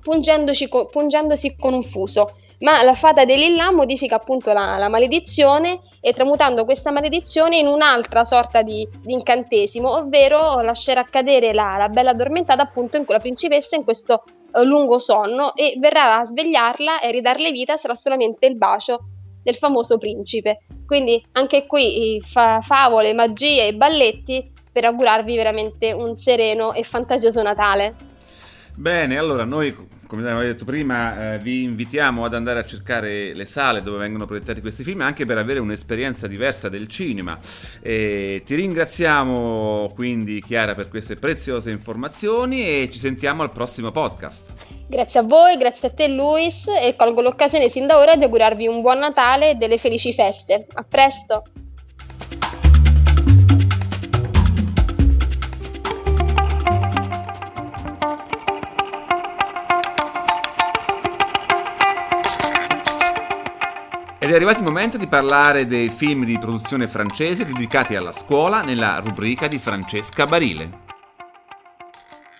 pungendosi con un fuso. Ma la fata dell'Illah modifica appunto la, la, maledizione e tramutando questa maledizione in un'altra sorta di, di incantesimo, ovvero lascerà cadere la, la, bella addormentata appunto in la principessa in questo uh, lungo sonno e verrà a svegliarla e ridarle vita sarà solamente il bacio del famoso principe. Quindi anche qui fa- favole, magie e balletti per augurarvi veramente un sereno e fantasioso Natale. Bene, allora noi come abbiamo detto prima, eh, vi invitiamo ad andare a cercare le sale dove vengono proiettati questi film anche per avere un'esperienza diversa del cinema. E ti ringraziamo quindi Chiara per queste preziose informazioni e ci sentiamo al prossimo podcast. Grazie a voi, grazie a te Luis e colgo l'occasione sin da ora di augurarvi un buon Natale e delle felici feste. A presto! Ed è arrivato il momento di parlare dei film di produzione francese dedicati alla scuola nella rubrica di Francesca Barile.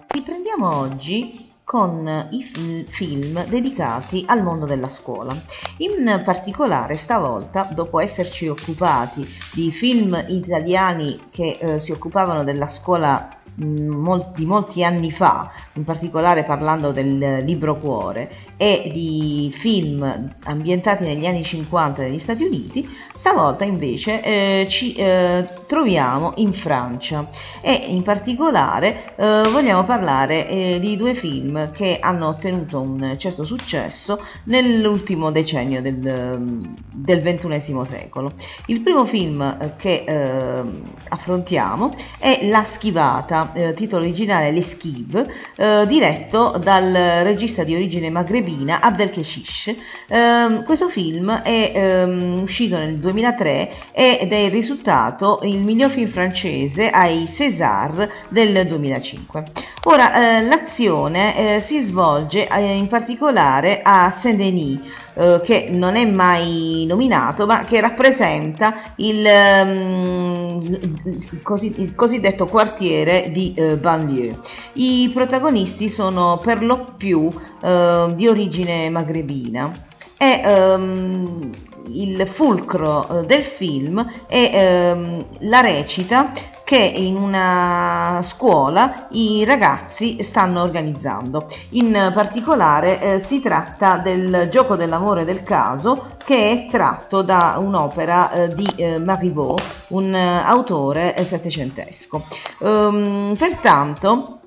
Riprendiamo oggi con i film dedicati al mondo della scuola. In particolare stavolta, dopo esserci occupati di film italiani che eh, si occupavano della scuola di molti anni fa, in particolare parlando del libro Cuore e di film ambientati negli anni 50 negli Stati Uniti, stavolta invece eh, ci eh, troviamo in Francia e in particolare eh, vogliamo parlare eh, di due film che hanno ottenuto un certo successo nell'ultimo decennio del, del XXI secolo. Il primo film che eh, affrontiamo è La schivata eh, titolo originale L'Esquive, eh, diretto dal regista di origine magrebina Abdelkeshish. Eh, questo film è ehm, uscito nel 2003 ed è il risultato il miglior film francese ai César del 2005. Ora, eh, l'azione eh, si svolge eh, in particolare a Saint-Denis, eh, che non è mai nominato, ma che rappresenta il, um, così, il cosiddetto quartiere di uh, banlieue. I protagonisti sono per lo più uh, di origine magrebina e um, il fulcro del film è um, la recita che in una scuola i ragazzi stanno organizzando. In particolare eh, si tratta del gioco dell'amore del caso che è tratto da un'opera eh, di eh, Marivaux, un eh, autore eh, settecentesco. Um, pertanto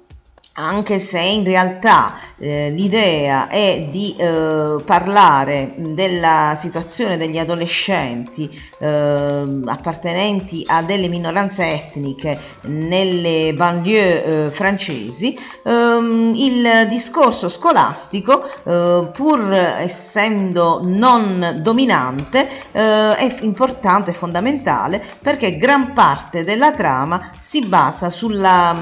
anche se in realtà eh, l'idea è di eh, parlare della situazione degli adolescenti eh, appartenenti a delle minoranze etniche nelle banlieue eh, francesi, ehm, il discorso scolastico, eh, pur essendo non dominante, eh, è importante, è fondamentale perché gran parte della trama si basa sulla,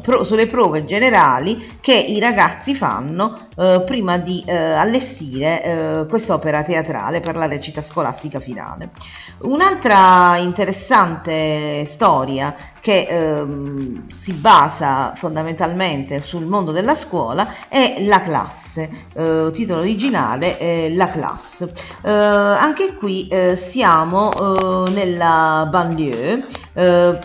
pro, sulle prove generali che i ragazzi fanno eh, prima di allestire quest'opera teatrale per la recita scolastica finale. Un'altra interessante storia che ehm, si basa fondamentalmente sul mondo della scuola è La classe, eh, titolo originale è La classe. Eh, anche qui eh, siamo eh, nella banlieue, eh,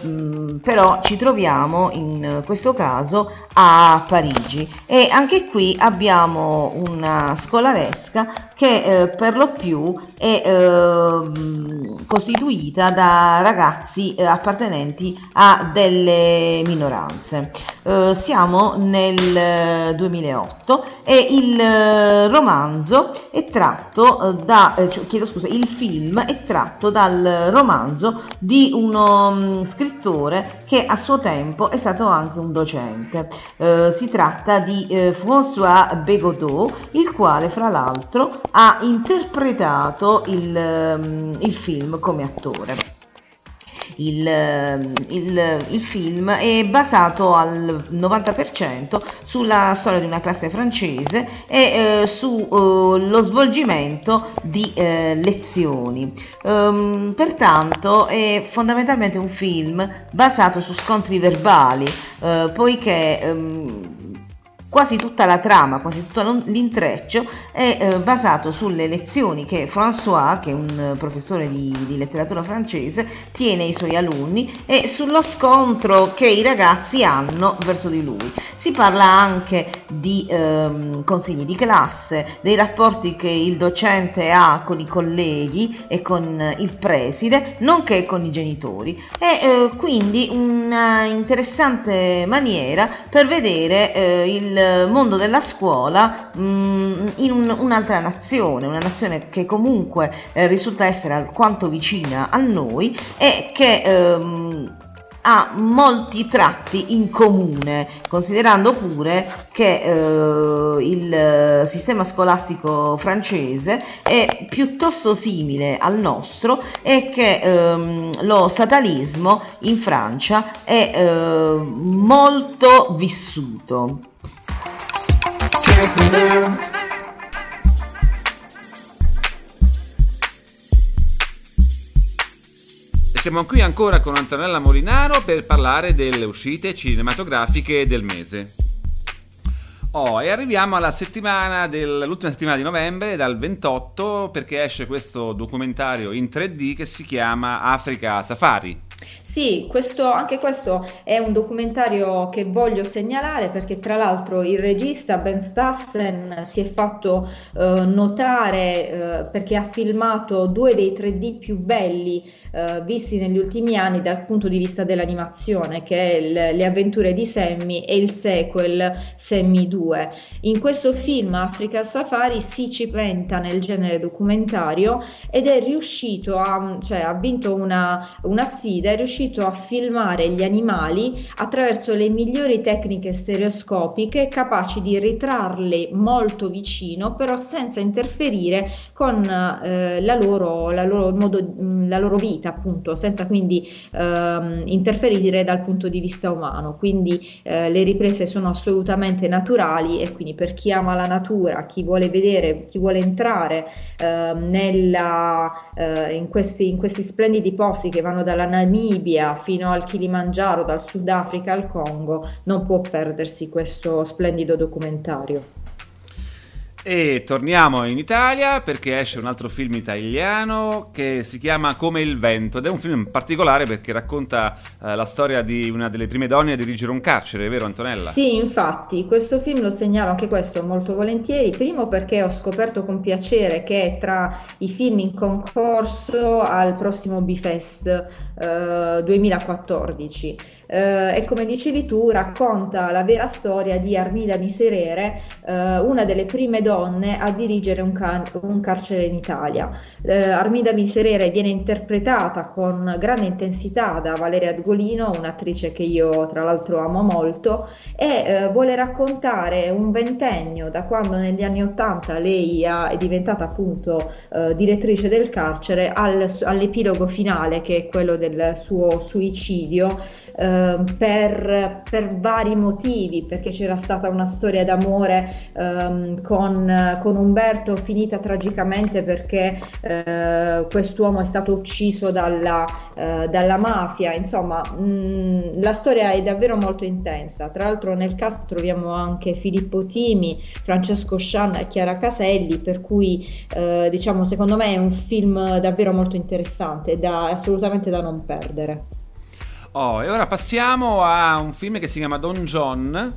però ci troviamo in questo caso a Parigi e anche qui abbiamo una scolaresca che eh, per lo più è costituita da ragazzi appartenenti a delle minoranze. Siamo nel 2008 e il eh, romanzo è tratto da, eh, cioè, chiedo scusa, il film è tratto dal romanzo di uno um, scrittore che a suo tempo è stato anche un docente. Si tratta di François Bégodeau, il quale fra l'altro ha interpretato il, um, il film come attore il, ehm, il, il, film è basato al 90% sulla storia di una classe francese e eh, sullo eh, svolgimento di eh, lezioni. Um, pertanto è fondamentalmente un film basato su scontri verbali, eh, poiché um, Quasi tutta la trama, quasi tutto l'intreccio è eh, basato sulle lezioni che François, che è un professore di, di, letteratura francese, tiene ai suoi alunni e sullo scontro che i ragazzi hanno verso di lui. Si parla anche di ehm, consigli di classe, dei rapporti che il docente ha con i colleghi e con il preside, nonché con i genitori. È eh, quindi una interessante maniera per vedere eh, il mondo della scuola mh, mm, in un, un'altra nazione, una nazione che comunque eh, risulta essere alquanto vicina a noi e che ehm, ha molti tratti in comune, considerando pure che eh, il sistema scolastico francese è piuttosto simile al nostro e che ehm, lo statalismo in Francia è eh, molto vissuto. Siamo qui ancora con Antonella Molinaro per parlare delle uscite cinematografiche del mese. Oh, e arriviamo alla settimana dell'ultima settimana di novembre, dal 28, perché esce questo documentario in 3D che si chiama Africa Safari. Sì, questo, anche questo è un documentario che voglio segnalare perché tra l'altro il regista Ben Stassen si è fatto eh, notare eh, perché ha filmato due dei 3D più belli eh, visti negli ultimi anni dal punto di vista dell'animazione, che è il, Le avventure di Sammy e il sequel Sammy 2. In questo film Africa Safari si cimenta nel genere documentario ed è riuscito a, cioè ha vinto una, una sfida, è riuscito a filmare gli animali attraverso le migliori tecniche stereoscopiche capaci di ritrarli molto vicino, però senza interferire con eh, la, loro, la, loro modo, la loro vita vita, appunto, senza quindi ehm, interferire dal punto di vista umano. Quindi eh, le riprese sono assolutamente naturali e quindi per chi ama la natura, chi vuole vedere, chi vuole entrare eh, nella, eh, in, questi, in questi splendidi posti che vanno dalla Namibia fino al Kilimangiaro, dal Sudafrica al Congo, non può perdersi questo splendido documentario. E torniamo in Italia perché esce un altro film italiano che si chiama Come il vento ed è un film particolare perché racconta eh, la storia di una delle prime donne a dirigere un carcere, vero Antonella? Sì, infatti, questo film lo segnalo anche questo molto volentieri, primo perché ho scoperto con piacere che è tra i film in concorso al prossimo Bifest eh, 2014 eh, e come dicevi tu racconta la vera storia di Armida Miserere, eh, una delle prime donne a dirigere un, can- un carcere in Italia. Eh, Armida Miserere viene interpretata con grande intensità da Valeria Dugolino, un'attrice che io tra l'altro amo molto, e eh, vuole raccontare un ventennio da quando negli anni Ottanta lei è diventata appunto eh, direttrice del carcere al, all'epilogo finale che è quello del suo suicidio Ehm, per, per, vari motivi, perché c'era stata una storia d'amore ehm, con, con, Umberto finita tragicamente perché eh, quest'uomo è stato ucciso dalla, eh, dalla mafia, insomma mh, mm, la storia è davvero molto intensa, tra l'altro nel cast troviamo anche Filippo Timi, Francesco Scian e Chiara Caselli, per cui eh, diciamo secondo me è un film davvero molto interessante, da, assolutamente da non perdere. Oh, e ora passiamo a un film che si chiama Don John,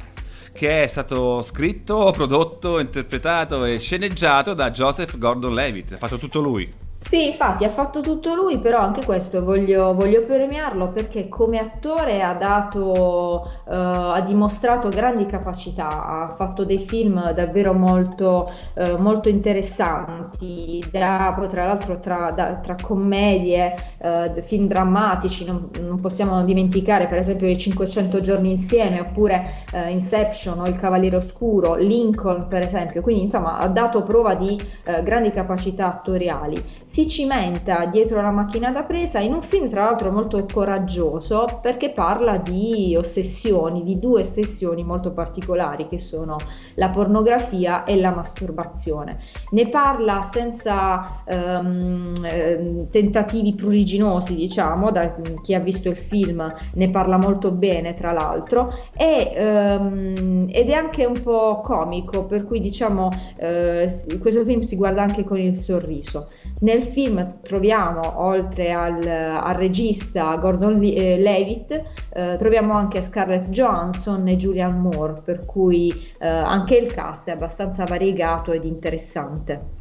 che è stato scritto, prodotto, interpretato e sceneggiato da Joseph Gordon-Levitt. Ha fatto tutto lui. Sì, infatti ha fatto tutto lui, però anche questo voglio, voglio premiarlo perché come attore ha dato, uh, ha dimostrato grandi capacità, ha fatto dei film davvero molto, uh, molto interessanti, da, poi tra l'altro tra, da, tra commedie, uh, film drammatici, non, non, possiamo dimenticare per esempio i 500 giorni insieme oppure Inception o Il Cavaliere Oscuro, Lincoln per esempio, quindi insomma ha dato prova di grandi capacità attoriali si cimenta dietro la macchina da presa in un film tra l'altro molto coraggioso perché parla di ossessioni, di due ossessioni molto particolari che sono la pornografia e la masturbazione. Ne parla senza um, tentativi pruriginosi, diciamo, da chi ha visto il film ne parla molto bene tra l'altro e, um, ed è anche un po' comico per cui diciamo uh, questo film si guarda anche con il sorriso. Nel film troviamo, oltre al, al regista Gordon eh, Levitt, eh, troviamo anche Scarlett Johansson e Julianne Moore, per cui eh, anche il cast è abbastanza variegato ed interessante.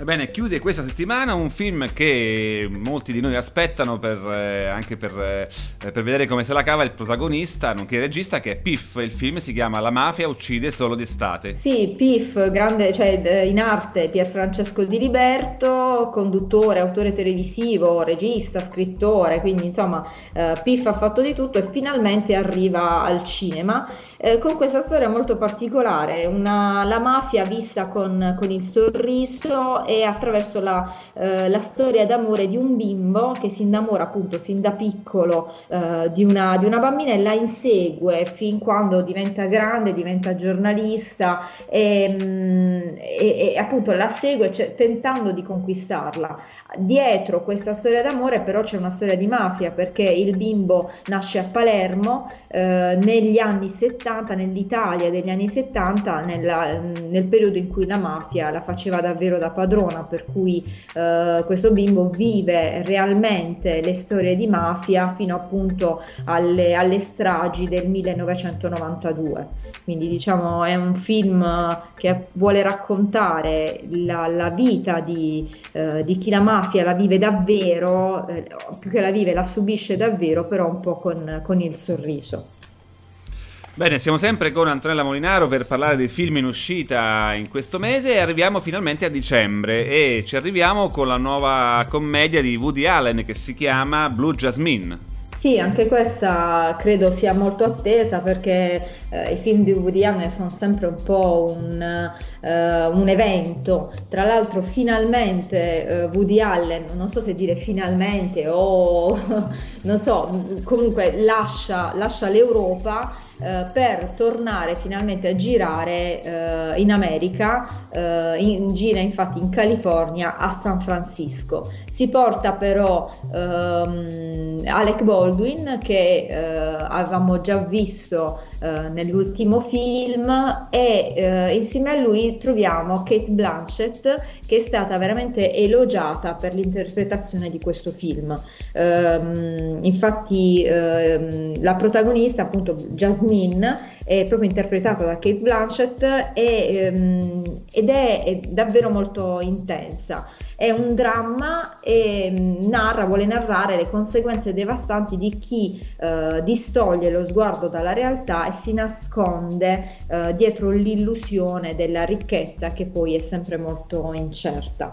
Ebbene, chiude questa settimana un film che molti di noi aspettano per, eh, anche per, eh, per, vedere come se la cava il protagonista, nonché il regista, che è Piff. Il film si chiama La mafia uccide solo d'estate. Sì, Piff, grande, cioè in arte Pierfrancesco Di Liberto, conduttore, autore televisivo, regista, scrittore, quindi insomma eh, Piff ha fatto di tutto e finalmente arriva al cinema eh, con questa storia molto particolare, una, la mafia vista con, con il sorriso e attraverso la, eh, la, storia d'amore di un bimbo che si innamora appunto sin da piccolo eh, di, una, di, una, bambina e la insegue fin quando diventa grande, diventa giornalista e, mm, e, e appunto la segue cioè, tentando di conquistarla. Dietro questa storia d'amore però c'è una storia di mafia perché il bimbo nasce a Palermo eh, negli anni 70, nell'Italia degli anni 70, nella, nel periodo in cui la mafia la faceva davvero da padrona, per cui eh, questo bimbo vive realmente le storie di mafia fino appunto alle, alle stragi del 1992. Quindi diciamo è un film che vuole raccontare la, la vita di, eh, di, chi la mafia la vive davvero, eh, più che la vive la subisce davvero, però un po' con, con il sorriso. Bene, siamo sempre con Antonella Molinaro per parlare dei film in uscita in questo mese e arriviamo finalmente a dicembre e ci arriviamo con la nuova commedia di Woody Allen che si chiama Blue Jasmine. Sì, anche questa credo sia molto attesa perché eh, i film di Woody Allen sono sempre un po' un, eh, un evento. Tra l'altro finalmente eh, Woody Allen, non so se dire finalmente o non so, comunque lascia, lascia l'Europa eh, per tornare finalmente a girare eh, in America, eh, in, gira infatti in California a San Francisco. Si porta però ehm, Alec Baldwin che eh, avevamo già visto eh, nell'ultimo film e eh, insieme a lui troviamo Kate Blanchett che è stata veramente elogiata per l'interpretazione di questo film. Ehm, infatti ehm, la protagonista appunto Jasmine è proprio interpretata da Kate Blanchett e, ehm, ed è, è davvero molto intensa È un dramma e mm, narra, vuole narrare le conseguenze devastanti di chi eh, distoglie lo sguardo dalla realtà e si nasconde eh, dietro l'illusione della ricchezza che poi è sempre molto incerta.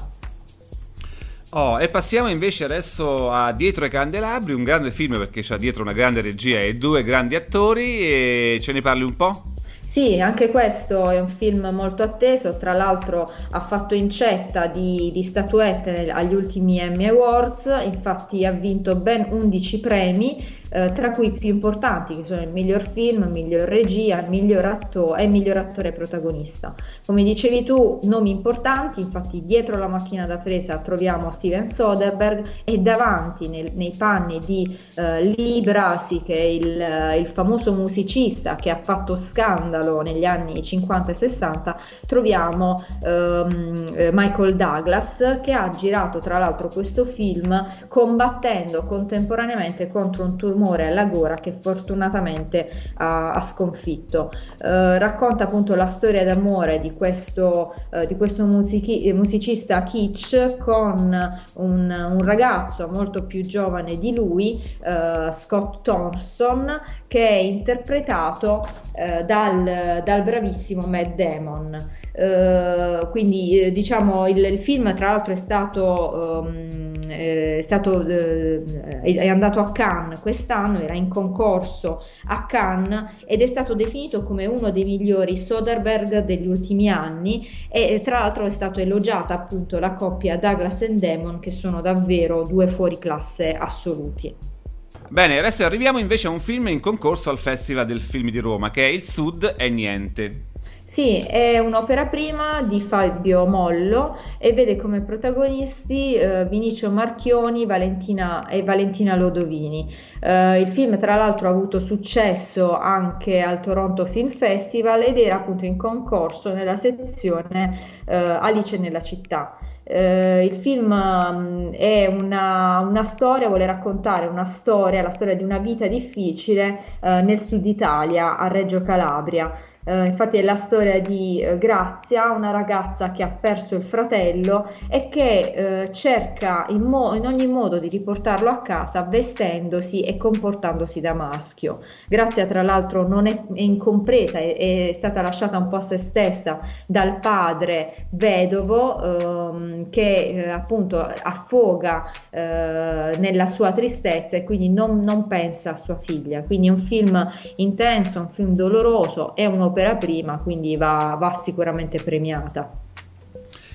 Oh, e passiamo invece adesso a Dietro ai candelabri, un grande film perché c'ha dietro una grande regia e due grandi attori e ce ne parli un po'? Sì, anche questo è un film molto atteso, tra l'altro ha fatto incetta di, di statuette agli ultimi Emmy Awards, infatti ha vinto ben 11 premi eh, tra cui i più importanti che sono il miglior film, il miglior regia, miglior attore e miglior attore protagonista. Come dicevi tu, nomi importanti, infatti dietro la macchina da presa troviamo Steven Soderbergh e davanti nel, nei panni di eh, Lee Brasi che è il, eh, il, famoso musicista che ha fatto scandalo negli anni 50 e 60, troviamo ehm, eh, Michael Douglas che ha girato tra l'altro questo film combattendo contemporaneamente contro un tumore tumore alla gola che fortunatamente ha, ha sconfitto. Eh, racconta appunto la storia d'amore di questo, eh, di questo musichi- musicista Kitsch con un, un, ragazzo molto più giovane di lui, eh, Scott Thompson, che è interpretato eh, dal, dal bravissimo Matt Damon. Uh, quindi eh, diciamo il, il, film tra l'altro è stato, um, è, stato uh, è andato a Cannes quest'anno era in concorso a Cannes ed è stato definito come uno dei migliori Soderbergh degli ultimi anni e tra l'altro è stato elogiata appunto la coppia Douglas e Damon che sono davvero due fuori classe assoluti Bene, adesso arriviamo invece a un film in concorso al Festival del Film di Roma, che è Il Sud è Niente. Sì, è un'opera prima di Fabio Mollo e vede come protagonisti eh, Vinicio Marchioni Valentina, e Valentina Lodovini. Eh, il film tra l'altro ha avuto successo anche al Toronto Film Festival ed era appunto in concorso nella sezione eh, Alice nella città. Uh, il film um, è una, una, storia, vuole raccontare una storia, la storia di una vita difficile uh, nel sud Italia, a Reggio Calabria. Uh, infatti è la storia di uh, Grazia, una ragazza che ha perso il fratello e che uh, cerca in, mo- in, ogni modo di riportarlo a casa vestendosi e comportandosi da maschio. Grazia tra l'altro non è, è incompresa, è, è, stata lasciata un po' a se stessa dal padre vedovo ehm, che appunto affoga nella sua tristezza e quindi non, non pensa a sua figlia. Quindi è un film intenso, un film doloroso, è un'opera opera prima, quindi va, va sicuramente premiata.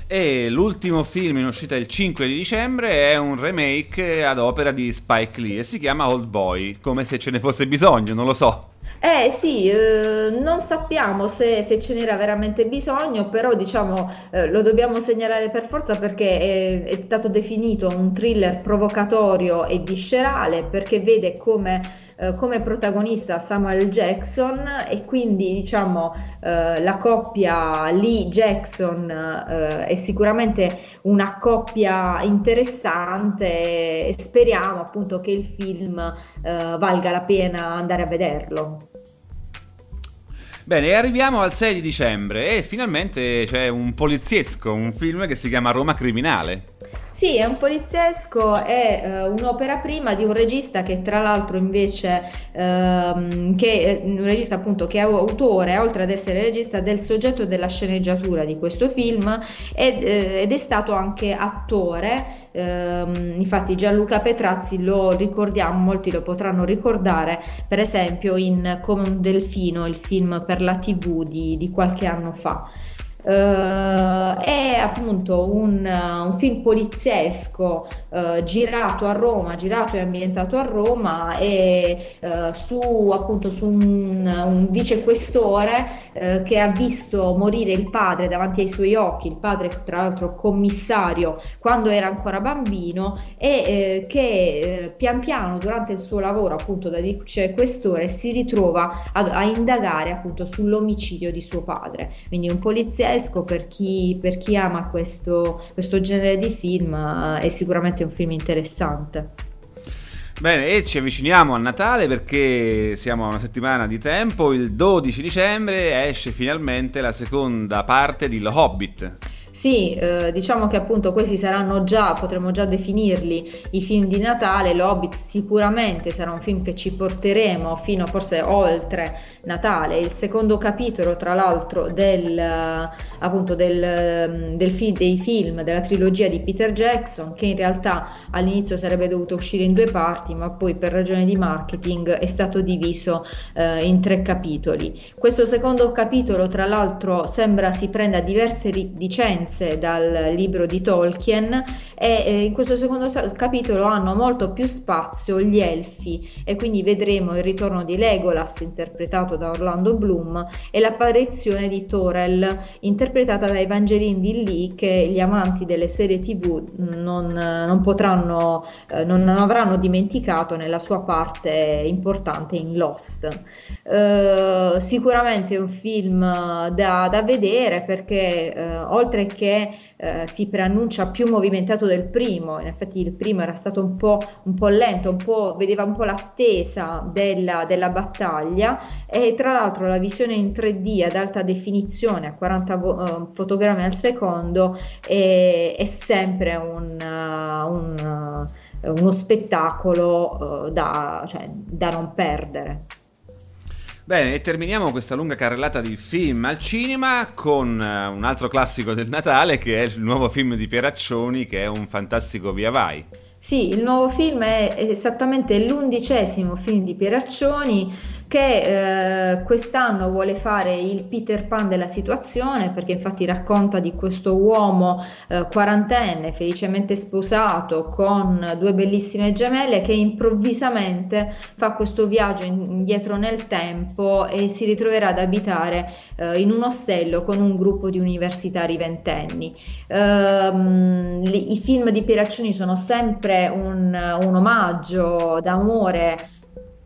E l'ultimo film in uscita il 5 di dicembre è un remake ad opera di Spike Lee e si chiama Old Boy, come se ce ne fosse bisogno, non lo so. Eh sì, eh, non sappiamo se, se, ce n'era veramente bisogno, però diciamo eh, lo dobbiamo segnalare per forza perché è, è, stato definito un thriller provocatorio e viscerale perché vede come eh, come protagonista Samuel Jackson e quindi diciamo eh, la coppia Lee Jackson eh, è sicuramente una coppia interessante e speriamo appunto che il film eh, valga la pena andare a vederlo. Bene, arriviamo al 6 di dicembre e finalmente c'è un poliziesco, un film che si chiama Roma Criminale. Sì, è un poliziesco, è uh, un'opera prima di un regista che tra l'altro invece, uh, che è un regista appunto che è autore, oltre ad essere regista, del soggetto della sceneggiatura di questo film ed, uh, ed è stato anche attore. Uh, infatti Gianluca Petrazzi lo ricordiamo, molti lo potranno ricordare per esempio in Come un delfino, il film per la tv di, di qualche anno fa. Uh, è appunto un, un film poliziesco uh, girato a Roma, girato e ambientato a Roma e uh, su appunto su un, un vicequestore che ha visto morire il padre davanti ai suoi occhi, il padre tra l'altro commissario quando era ancora bambino e che pian piano durante il suo lavoro appunto da vicequestore si ritrova a, a indagare appunto sull'omicidio di suo padre. Quindi un poliziesco pazzesco per chi, per chi ama questo, questo genere di film, eh, è sicuramente un film interessante. Bene, e ci avviciniamo a Natale perché siamo a una settimana di tempo. Il 12 dicembre esce finalmente la seconda parte di Lo Hobbit. Sì, eh, diciamo che appunto questi saranno già, potremmo già definirli i film di Natale. L'Hobbit sicuramente sarà un film che ci porteremo fino forse oltre Natale. Il secondo capitolo, tra l'altro, del, appunto del, del film, dei film della trilogia di Peter Jackson, che in realtà all'inizio sarebbe dovuto uscire in due parti, ma poi per ragioni di marketing è stato diviso eh, in tre capitoli. Questo secondo capitolo, tra l'altro, sembra si prenda diverse licenze sequenze dal libro di Tolkien e eh, in questo secondo capitolo hanno molto più spazio gli elfi e quindi vedremo il ritorno di Legolas interpretato da Orlando Bloom e l'apparizione di Torel interpretata da Evangeline Lee che gli amanti delle serie tv non, non potranno, eh, non avranno dimenticato nella sua parte importante in Lost. Uh, sicuramente è un film da, da vedere perché uh, oltre che uh, si preannuncia più movimentato del primo, in effetti il primo era stato un po', un po lento, un po', vedeva un po' l'attesa della, della battaglia e tra l'altro la visione in 3D ad alta definizione a 40 vo- fotogrammi al secondo è, è sempre un, un, uno spettacolo da, cioè, da non perdere. Bene, e terminiamo questa lunga carrellata di film al cinema con uh, un altro classico del Natale che è il nuovo film di Pieraccioni che è un fantastico Via Vai. Sì, il nuovo film è esattamente l'undicesimo film di Pieraccioni che eh, quest'anno vuole fare il Peter Pan della situazione perché infatti racconta di questo uomo eh, quarantenne felicemente sposato con due bellissime gemelle che improvvisamente fa questo viaggio indietro nel tempo e si ritroverà ad abitare eh, in un ostello con un gruppo di universitari ventenni. Ehm, I film di Pieraccioni sono sempre un, un omaggio d'amore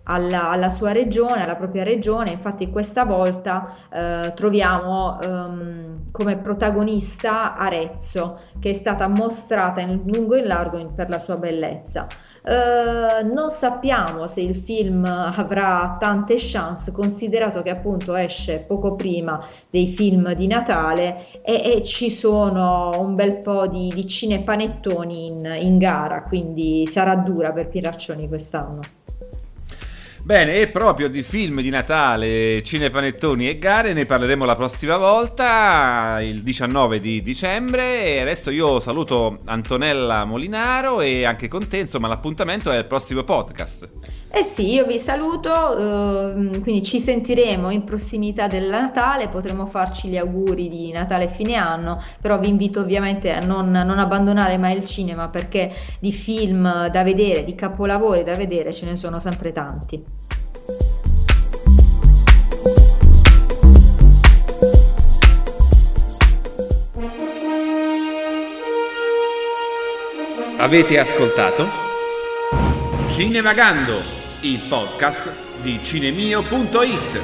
alla, alla, sua regione, alla propria regione. Infatti, questa volta eh, troviamo ehm, come protagonista Arezzo, che è stata mostrata in lungo e in largo in, per la sua bellezza. Eh, non sappiamo se il film avrà tante chance, considerato che appunto esce poco prima dei film di Natale e, e ci sono un bel po' di, di cinepanettoni in, in gara, quindi sarà dura per Piraccioni quest'anno. Bene, e proprio di film di Natale, cinepanettoni e gare ne parleremo la prossima volta, il 19 di dicembre. E adesso io saluto Antonella Molinaro e anche con te, insomma, l'appuntamento è il prossimo podcast. Eh sì, io vi saluto, eh, quindi ci sentiremo in prossimità del Natale, potremo farci gli auguri di Natale e fine anno, però vi invito ovviamente a non, non abbandonare mai il cinema perché di film da vedere, di capolavori da vedere ce ne sono sempre tanti. Avete ascoltato? Cinevagando il podcast di cinemio.it.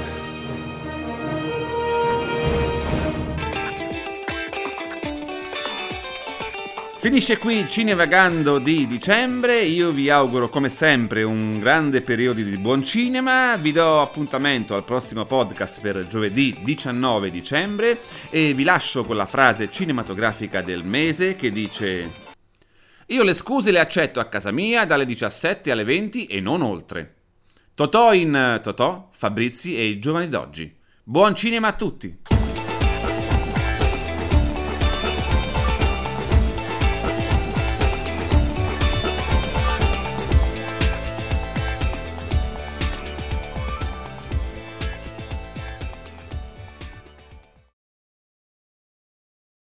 Finisce qui Cinevagando di dicembre, io vi auguro come sempre un grande periodo di buon cinema, vi do appuntamento al prossimo podcast per giovedì 19 dicembre e vi lascio con la frase cinematografica del mese che dice io le scuse le accetto a casa mia dalle 17 alle 20 e non oltre. Totò in Totò, Fabrizi e i giovani d'oggi. Buon cinema a tutti!